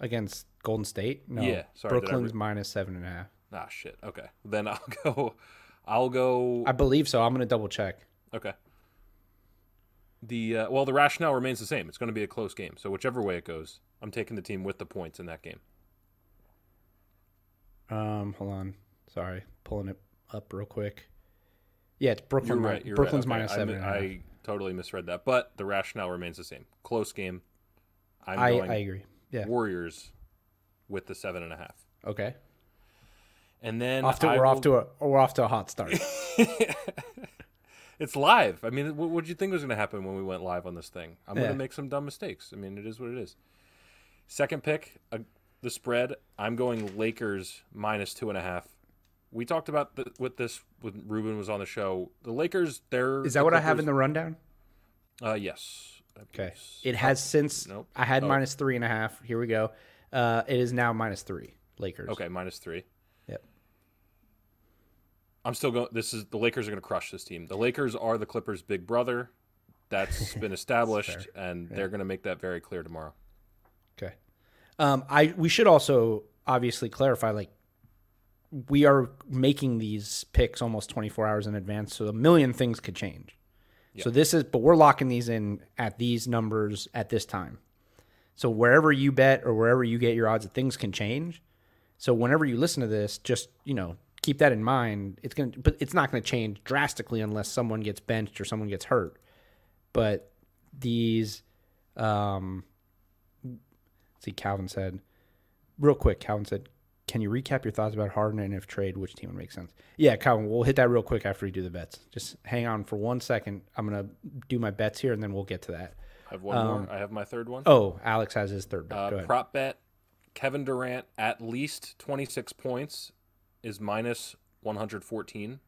against Golden State. No, Yeah, sorry, Brooklyn's re- minus seven and a half. Oh, ah, shit. Okay, then I'll go. I'll go. I believe so. I'm gonna double check. Okay. The uh, well, the rationale remains the same. It's going to be a close game. So whichever way it goes, I'm taking the team with the points in that game. Um, hold on. Sorry, pulling it up real quick. Yeah, it's Brooklyn. You're right. You're Brooklyn's right. Okay, minus I seven. and a half. I, totally misread that, but the rationale remains the same. Close game. I'm I, I agree. Yeah. Warriors with the seven and a half, Okay. and then Off to I we're off to a we're off to a hot start. It's live. I mean, what did you think was going to happen when we went live on this thing? I'm going to make some dumb mistakes. I mean, it is what it is. Second pick, uh, the spread. I'm going Lakers minus two and a half. We talked about the, with this when Ruben was on the show. The Lakers, they're Is that what I have in the rundown? Uh, yes. Okay. It has since Nope. I had Oh. minus three and a half. Here we go. Uh, it is now minus three. Lakers. Okay, minus three. Yep. I'm still going. This is the Lakers are going to crush this team. The Lakers are the Clippers' big brother. That's been established, and they're going to make that very clear tomorrow. Okay. Um, I we should also obviously clarify like we are making these picks almost 24 hours in advance, so a million things could change. So this is, but we're locking these in at these numbers at this time. So wherever you bet or wherever you get your odds, that things can change. So whenever you listen to this, just you know keep that in mind. It's gonna, but it's not gonna change drastically unless someone gets benched or someone gets hurt. But these, um, see, Calvin said, real quick. Calvin said, "Can you recap your thoughts about Harden and if trade, which team would make sense?" Yeah, Calvin, we'll hit that real quick after we do the bets. Just hang on for one second. I'm gonna do my bets here, and then we'll get to that. I have one more. I have my third one. Oh, Alex has his third bet. Uh, prop bet Kevin Durant at least 26 points is minus 114.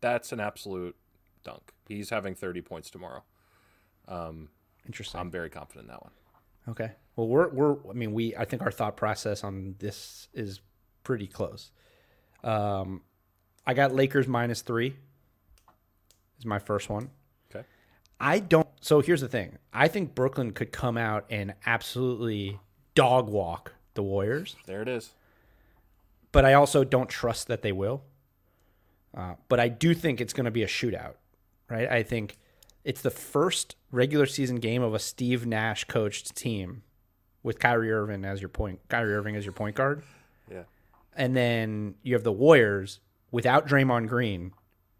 That's an absolute dunk. He's having 30 points tomorrow. Um, Interesting. I'm very confident in that one. Okay. Well, we're we're. I mean, we. I think our thought process on this is pretty close. Um, I got Lakers minus three. Is my first one. Okay. I don't. So here's the thing. I think Brooklyn could come out and absolutely dog walk the Warriors, There it is. but I also don't trust that they will. Uh, but I do think it's going to be a shootout, right? I think it's the first regular season game of a Steve Nash coached team with Kyrie Irving as your point, Kyrie Irving as your point guard. And then you have the Warriors without Draymond Green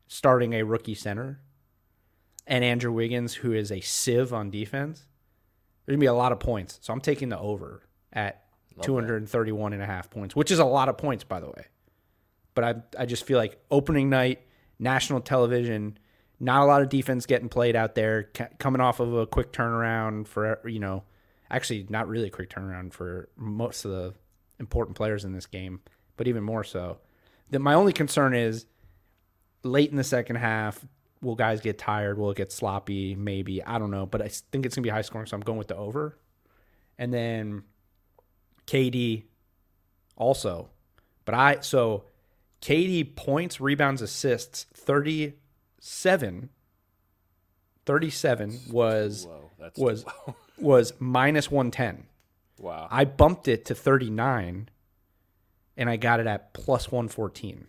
starting a rookie center, and Andrew Wiggins who is a sieve on defense. There's gonna be a lot of points, so I'm taking the over at 231 and a half points, which is a lot of points, by the way. But I, I just feel like opening night, national television, not a lot of defense getting played out there, ca- coming off of a quick turnaround for, you know, actually not really a quick turnaround for most of the important players in this game, but even more so. That my only concern is late in the second half, will guys get tired? Will it get sloppy? Maybe. I don't know. But I think it's going to be high scoring, so I'm going with the over. And then KD also. But I so KD points, rebounds, assists 37 37 was was was minus 110. wow. I bumped it to 39 and I got it at plus 114.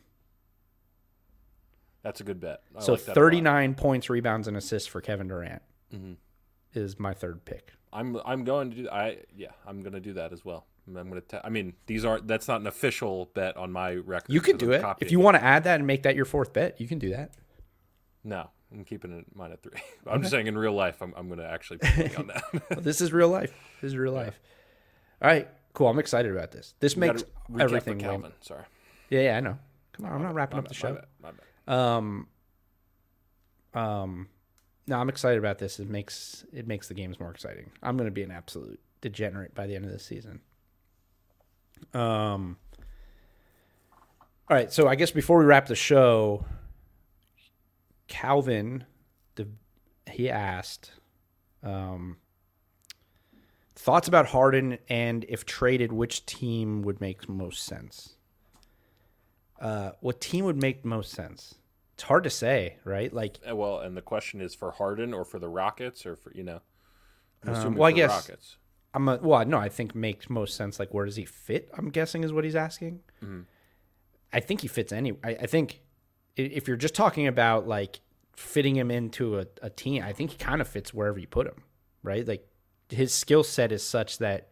That's a good bet. I so like that a lot. 39 points, rebounds and assists for Kevin Durant Mm-hmm. is my third pick. I'm I'm going to do I yeah I'm going to do that as well. I'm going to. ta- I mean, these aren't. That's not an official bet on my record. You could do I'm it. If you want to add that and make that your fourth bet, you can do that. No, I'm keeping it mine at three. I'm just saying in real life, I'm, I'm going to actually money on that. Well, this is real life. This is real life. All right, cool. I'm excited about this. This We makes gotta recap for everything Calvin. Sorry. Yeah, yeah, I know. Come on, I'm not wrapping My up the my show. bad, my bad. Um, um, no, I'm excited about this. It makes it makes the games more exciting. I'm going to be an absolute degenerate by the end of this season. Um. All right, so I guess before we wrap the show, Calvin, the he asked, um, thoughts about Harden and if traded, which team would make most sense? Uh, what team would make most sense? It's hard to say, right? Like, Uh, Well, and the question is for Harden or for the Rockets or for you know. I'm Um, assuming well, I guess- Rockets. I'm a, well, no, I think makes most sense. Like, where does he fit? I'm guessing is what he's asking. I think he fits any. I, I think if you're just talking about like fitting him into a, a team, I think he kind of fits wherever you put him, right? Like his skill set is such that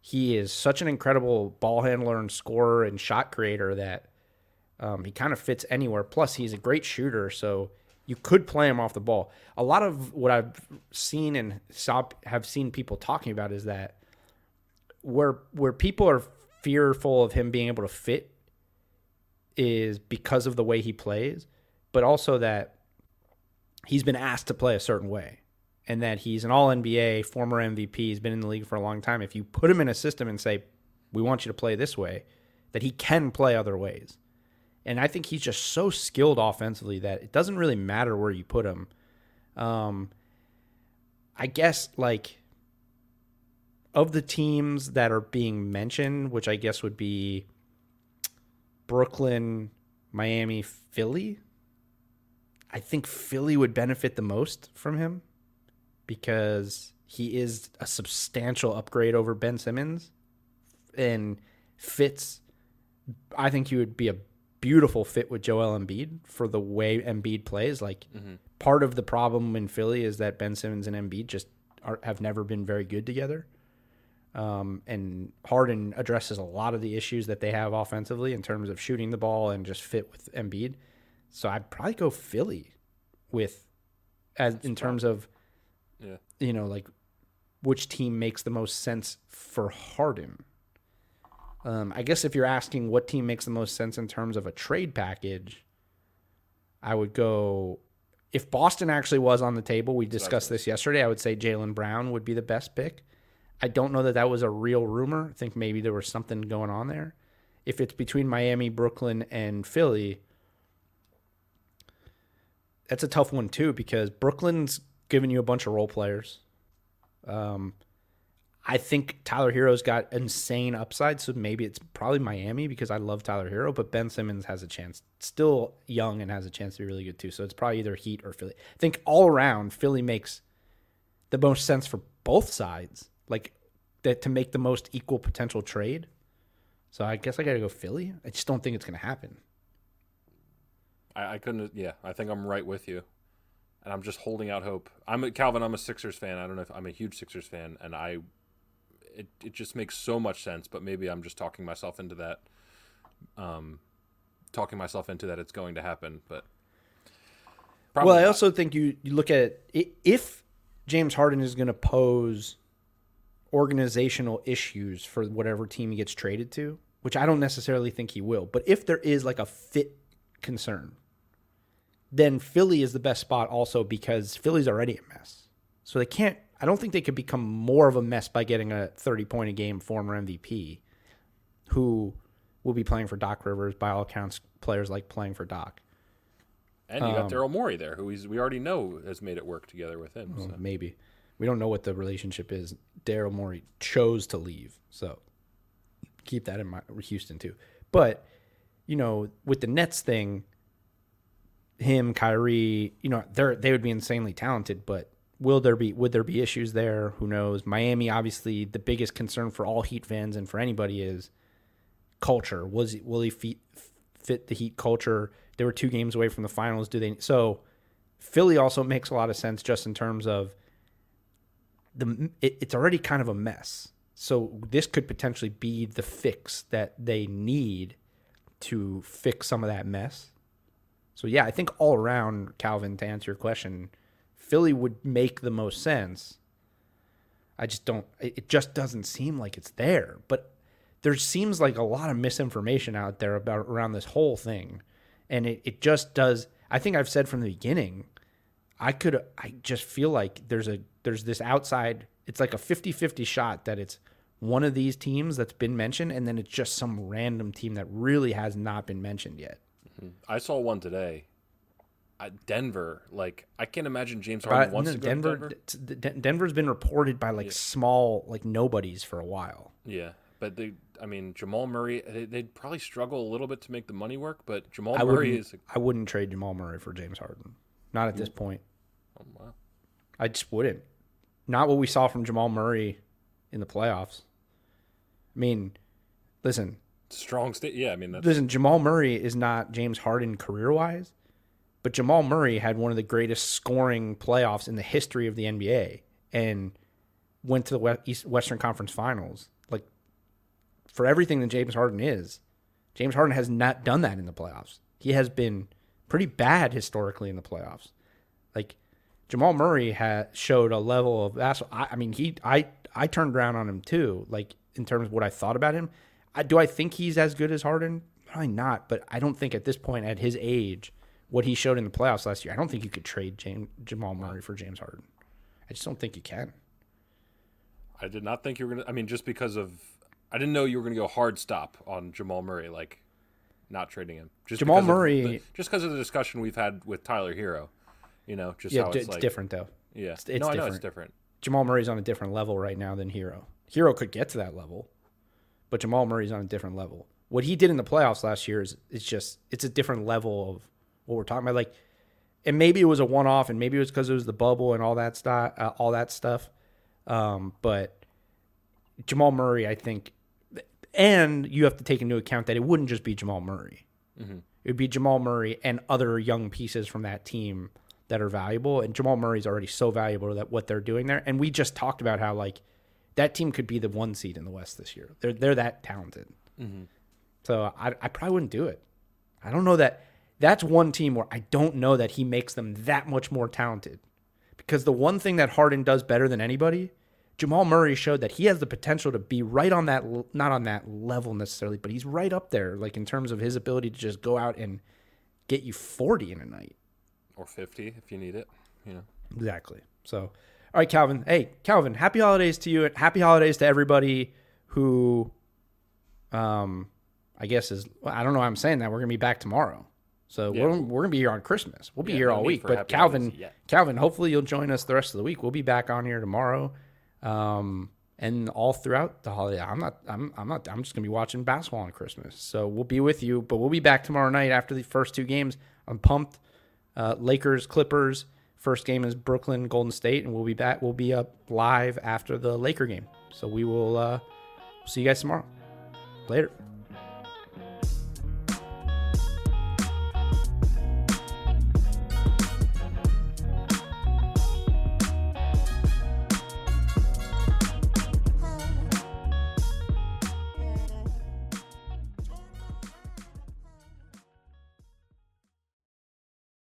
he is such an incredible ball handler and scorer and shot creator that um, he kind of fits anywhere. Plus, he's a great shooter, so you could play him off the ball. A lot of what I've seen and have seen people talking about is that where where people are fearful of him being able to fit is because of the way he plays, but also that he's been asked to play a certain way and that he's an all NBA, former MVP, he's been in the league for a long time. If you put him in a system and say, we want you to play this way, that he can play other ways. And I think he's just so skilled offensively that it doesn't really matter where you put him. Um, I guess like of the teams that are being mentioned, which I guess would be Brooklyn, Miami, Philly. I think Philly would benefit the most from him because he is a substantial upgrade over Ben Simmons and fits. I think he would be a beautiful fit with Joel Embiid for the way Embiid plays. Like part of the problem in Philly is that Ben Simmons and Embiid just are, have never been very good together. Um, and Harden addresses a lot of the issues that they have offensively in terms of shooting the ball and just fit with Embiid. So I'd probably go Philly with as in terms of Yeah. you know like which team makes the most sense for Harden. Um, I guess if you're asking what team makes the most sense in terms of a trade package, I would go. If Boston actually was on the table, we discussed this yesterday. I would say Jaylen Brown would be the best pick. I don't know that that was a real rumor. I think maybe there was something going on there. If it's between Miami, Brooklyn, and Philly, that's a tough one too because Brooklyn's giving you a bunch of role players. Um, I think Tyler Herro's got insane upside, so maybe it's probably Miami because I love Tyler Herro, but Ben Simmons has a chance, still young and has a chance to be really good too. So it's probably either Heat or Philly. I think all around Philly makes the most sense for both sides, like that to make the most equal potential trade. So I guess I got to go Philly. I just don't think it's going to happen. I, I couldn't. Yeah, I think I'm right with you, and I'm just holding out hope. I'm a, Calvin. I'm a Sixers fan. I don't know if I'm a huge Sixers fan, and I, it it just makes so much sense. But maybe I'm just talking myself into that. Um, talking myself into that it's going to happen, but. well, I not. also think you, you look at it, if James Harden is going to pose organizational issues for whatever team he gets traded to, which I don't necessarily think he will, but if there is like a fit concern, then Philly is the best spot also because Philly's already a mess. So they can't, I don't think they could become more of a mess by getting a 30 point a game former MVP who will be playing for Doc Rivers. By all accounts, players like playing for Doc. and you got um, Daryl Morey there, who he's, we already know has made it work together with him. Well, so. maybe. We don't know what the relationship is. Daryl Morey chose to leave. So keep that in mind. Houston, too. But, you know, with the Nets thing, him, Kyrie, you know, they're, they would be insanely talented, but will there be, would there be issues there? Who knows? Miami, obviously, the biggest concern for all Heat fans and for anybody is culture. Was will he fit, fit the Heat culture? They were two games away from the finals. Do they? So Philly also makes a lot of sense just in terms of the it, it's already kind of a mess. So this could potentially be the fix that they need to fix some of that mess. So yeah, I think all around, Calvin, to answer your question, Philly would make the most sense. I just don't. It just doesn't seem like it's there. But there seems like a lot of misinformation out there about around this whole thing, and it, it just does. I think I've said from the beginning. I could. I just feel like there's a there's this outside. It's like a 50-50 shot that it's one of these teams that's been mentioned, and then it's just some random team that really has not been mentioned yet. I saw one today. Uh, Denver, like I can't imagine James Harden wants no, to go Denver, to Denver. d- d- Denver's been reported by like small like nobodies for a while. Yeah, but they, I mean, Jamal Murray, they, they'd probably struggle a little bit to make the money work. But Jamal I Murray is, I wouldn't trade Jamal Murray for James Harden. Not at this point. oh, wow. I just wouldn't. Not what we saw from Jamal Murray in the playoffs. I mean, listen, strong state. Yeah, I mean that's listen. Jamal Murray is not James Harden career wise, but Jamal Murray had one of the greatest scoring playoffs in the history of the NBA and went to the West, Western Conference Finals. Like for everything that James Harden is, James Harden has not done that in the playoffs. He has been pretty bad historically in the playoffs. Like Jamal Murray had showed a level of. I, I mean, he I I turned around on him too. Like in terms of what I thought about him. I, do I think he's as good as Harden? Probably not. But I don't think at this point, at his age, what he showed in the playoffs last year, I don't think you could trade James, Jamal Murray for James Harden. I just don't think you can. I did not think you were gonna. I mean, just because of, I didn't know you were gonna go hard stop on Jamal Murray, like not trading him. Just Jamal Murray- the- just because of the discussion we've had with Tyler Herro. You know, just Yeah, d- it's, it's like, different though. Yeah, It's- it's no, I know it's different. different. Jamal Murray's on a different level right now than Herro. Herro could get to that level, but Jamal Murray's on a different level. What he did in the playoffs last year is it's just it's a different level of what we're talking about. Like, and maybe it was a one off, and maybe it was because it was the bubble and all that stuff, uh, all that stuff. Um, but Jamal Murray, I think, and you have to take into account that it wouldn't just be Jamal Murray. It would be Jamal Murray and other young pieces from that team that are valuable. And Jamal Murray's already so valuable that what they're doing there. And we just talked about how like that team could be the one seed in the West this year. They're they're that talented. Mm-hmm. So I I probably wouldn't do it. I don't know that that's one team where I don't know that he makes them that much more talented. Because the one thing that Harden does better than anybody, Jamal Murray showed that he has the potential to be right on that not on that level necessarily, but he's right up there like in terms of his ability to just go out and get you 40 in a night. Or 50 if you need it, you know. Exactly. So, all right, Calvin. Hey, Calvin, happy holidays to you. and Happy holidays to everybody who, um, I guess is, well, I don't know why I'm saying that. We're going to be back tomorrow. So Yeah. we're, we're going to be here on Christmas. We'll be Yeah, here all week. But Calvin. Calvin, hopefully you'll join us the rest of the week. We'll be back on here tomorrow. Um, and all throughout the holiday, I'm not, I'm, I'm not, I'm just gonna be watching basketball on Christmas. So we'll be with you, but we'll be back tomorrow night after the first two games. I'm pumped. Uh, Lakers, Clippers. First game is Brooklyn, Golden State, and we'll be back. We'll be up live after the Laker game. So we will uh, see you guys tomorrow. Later.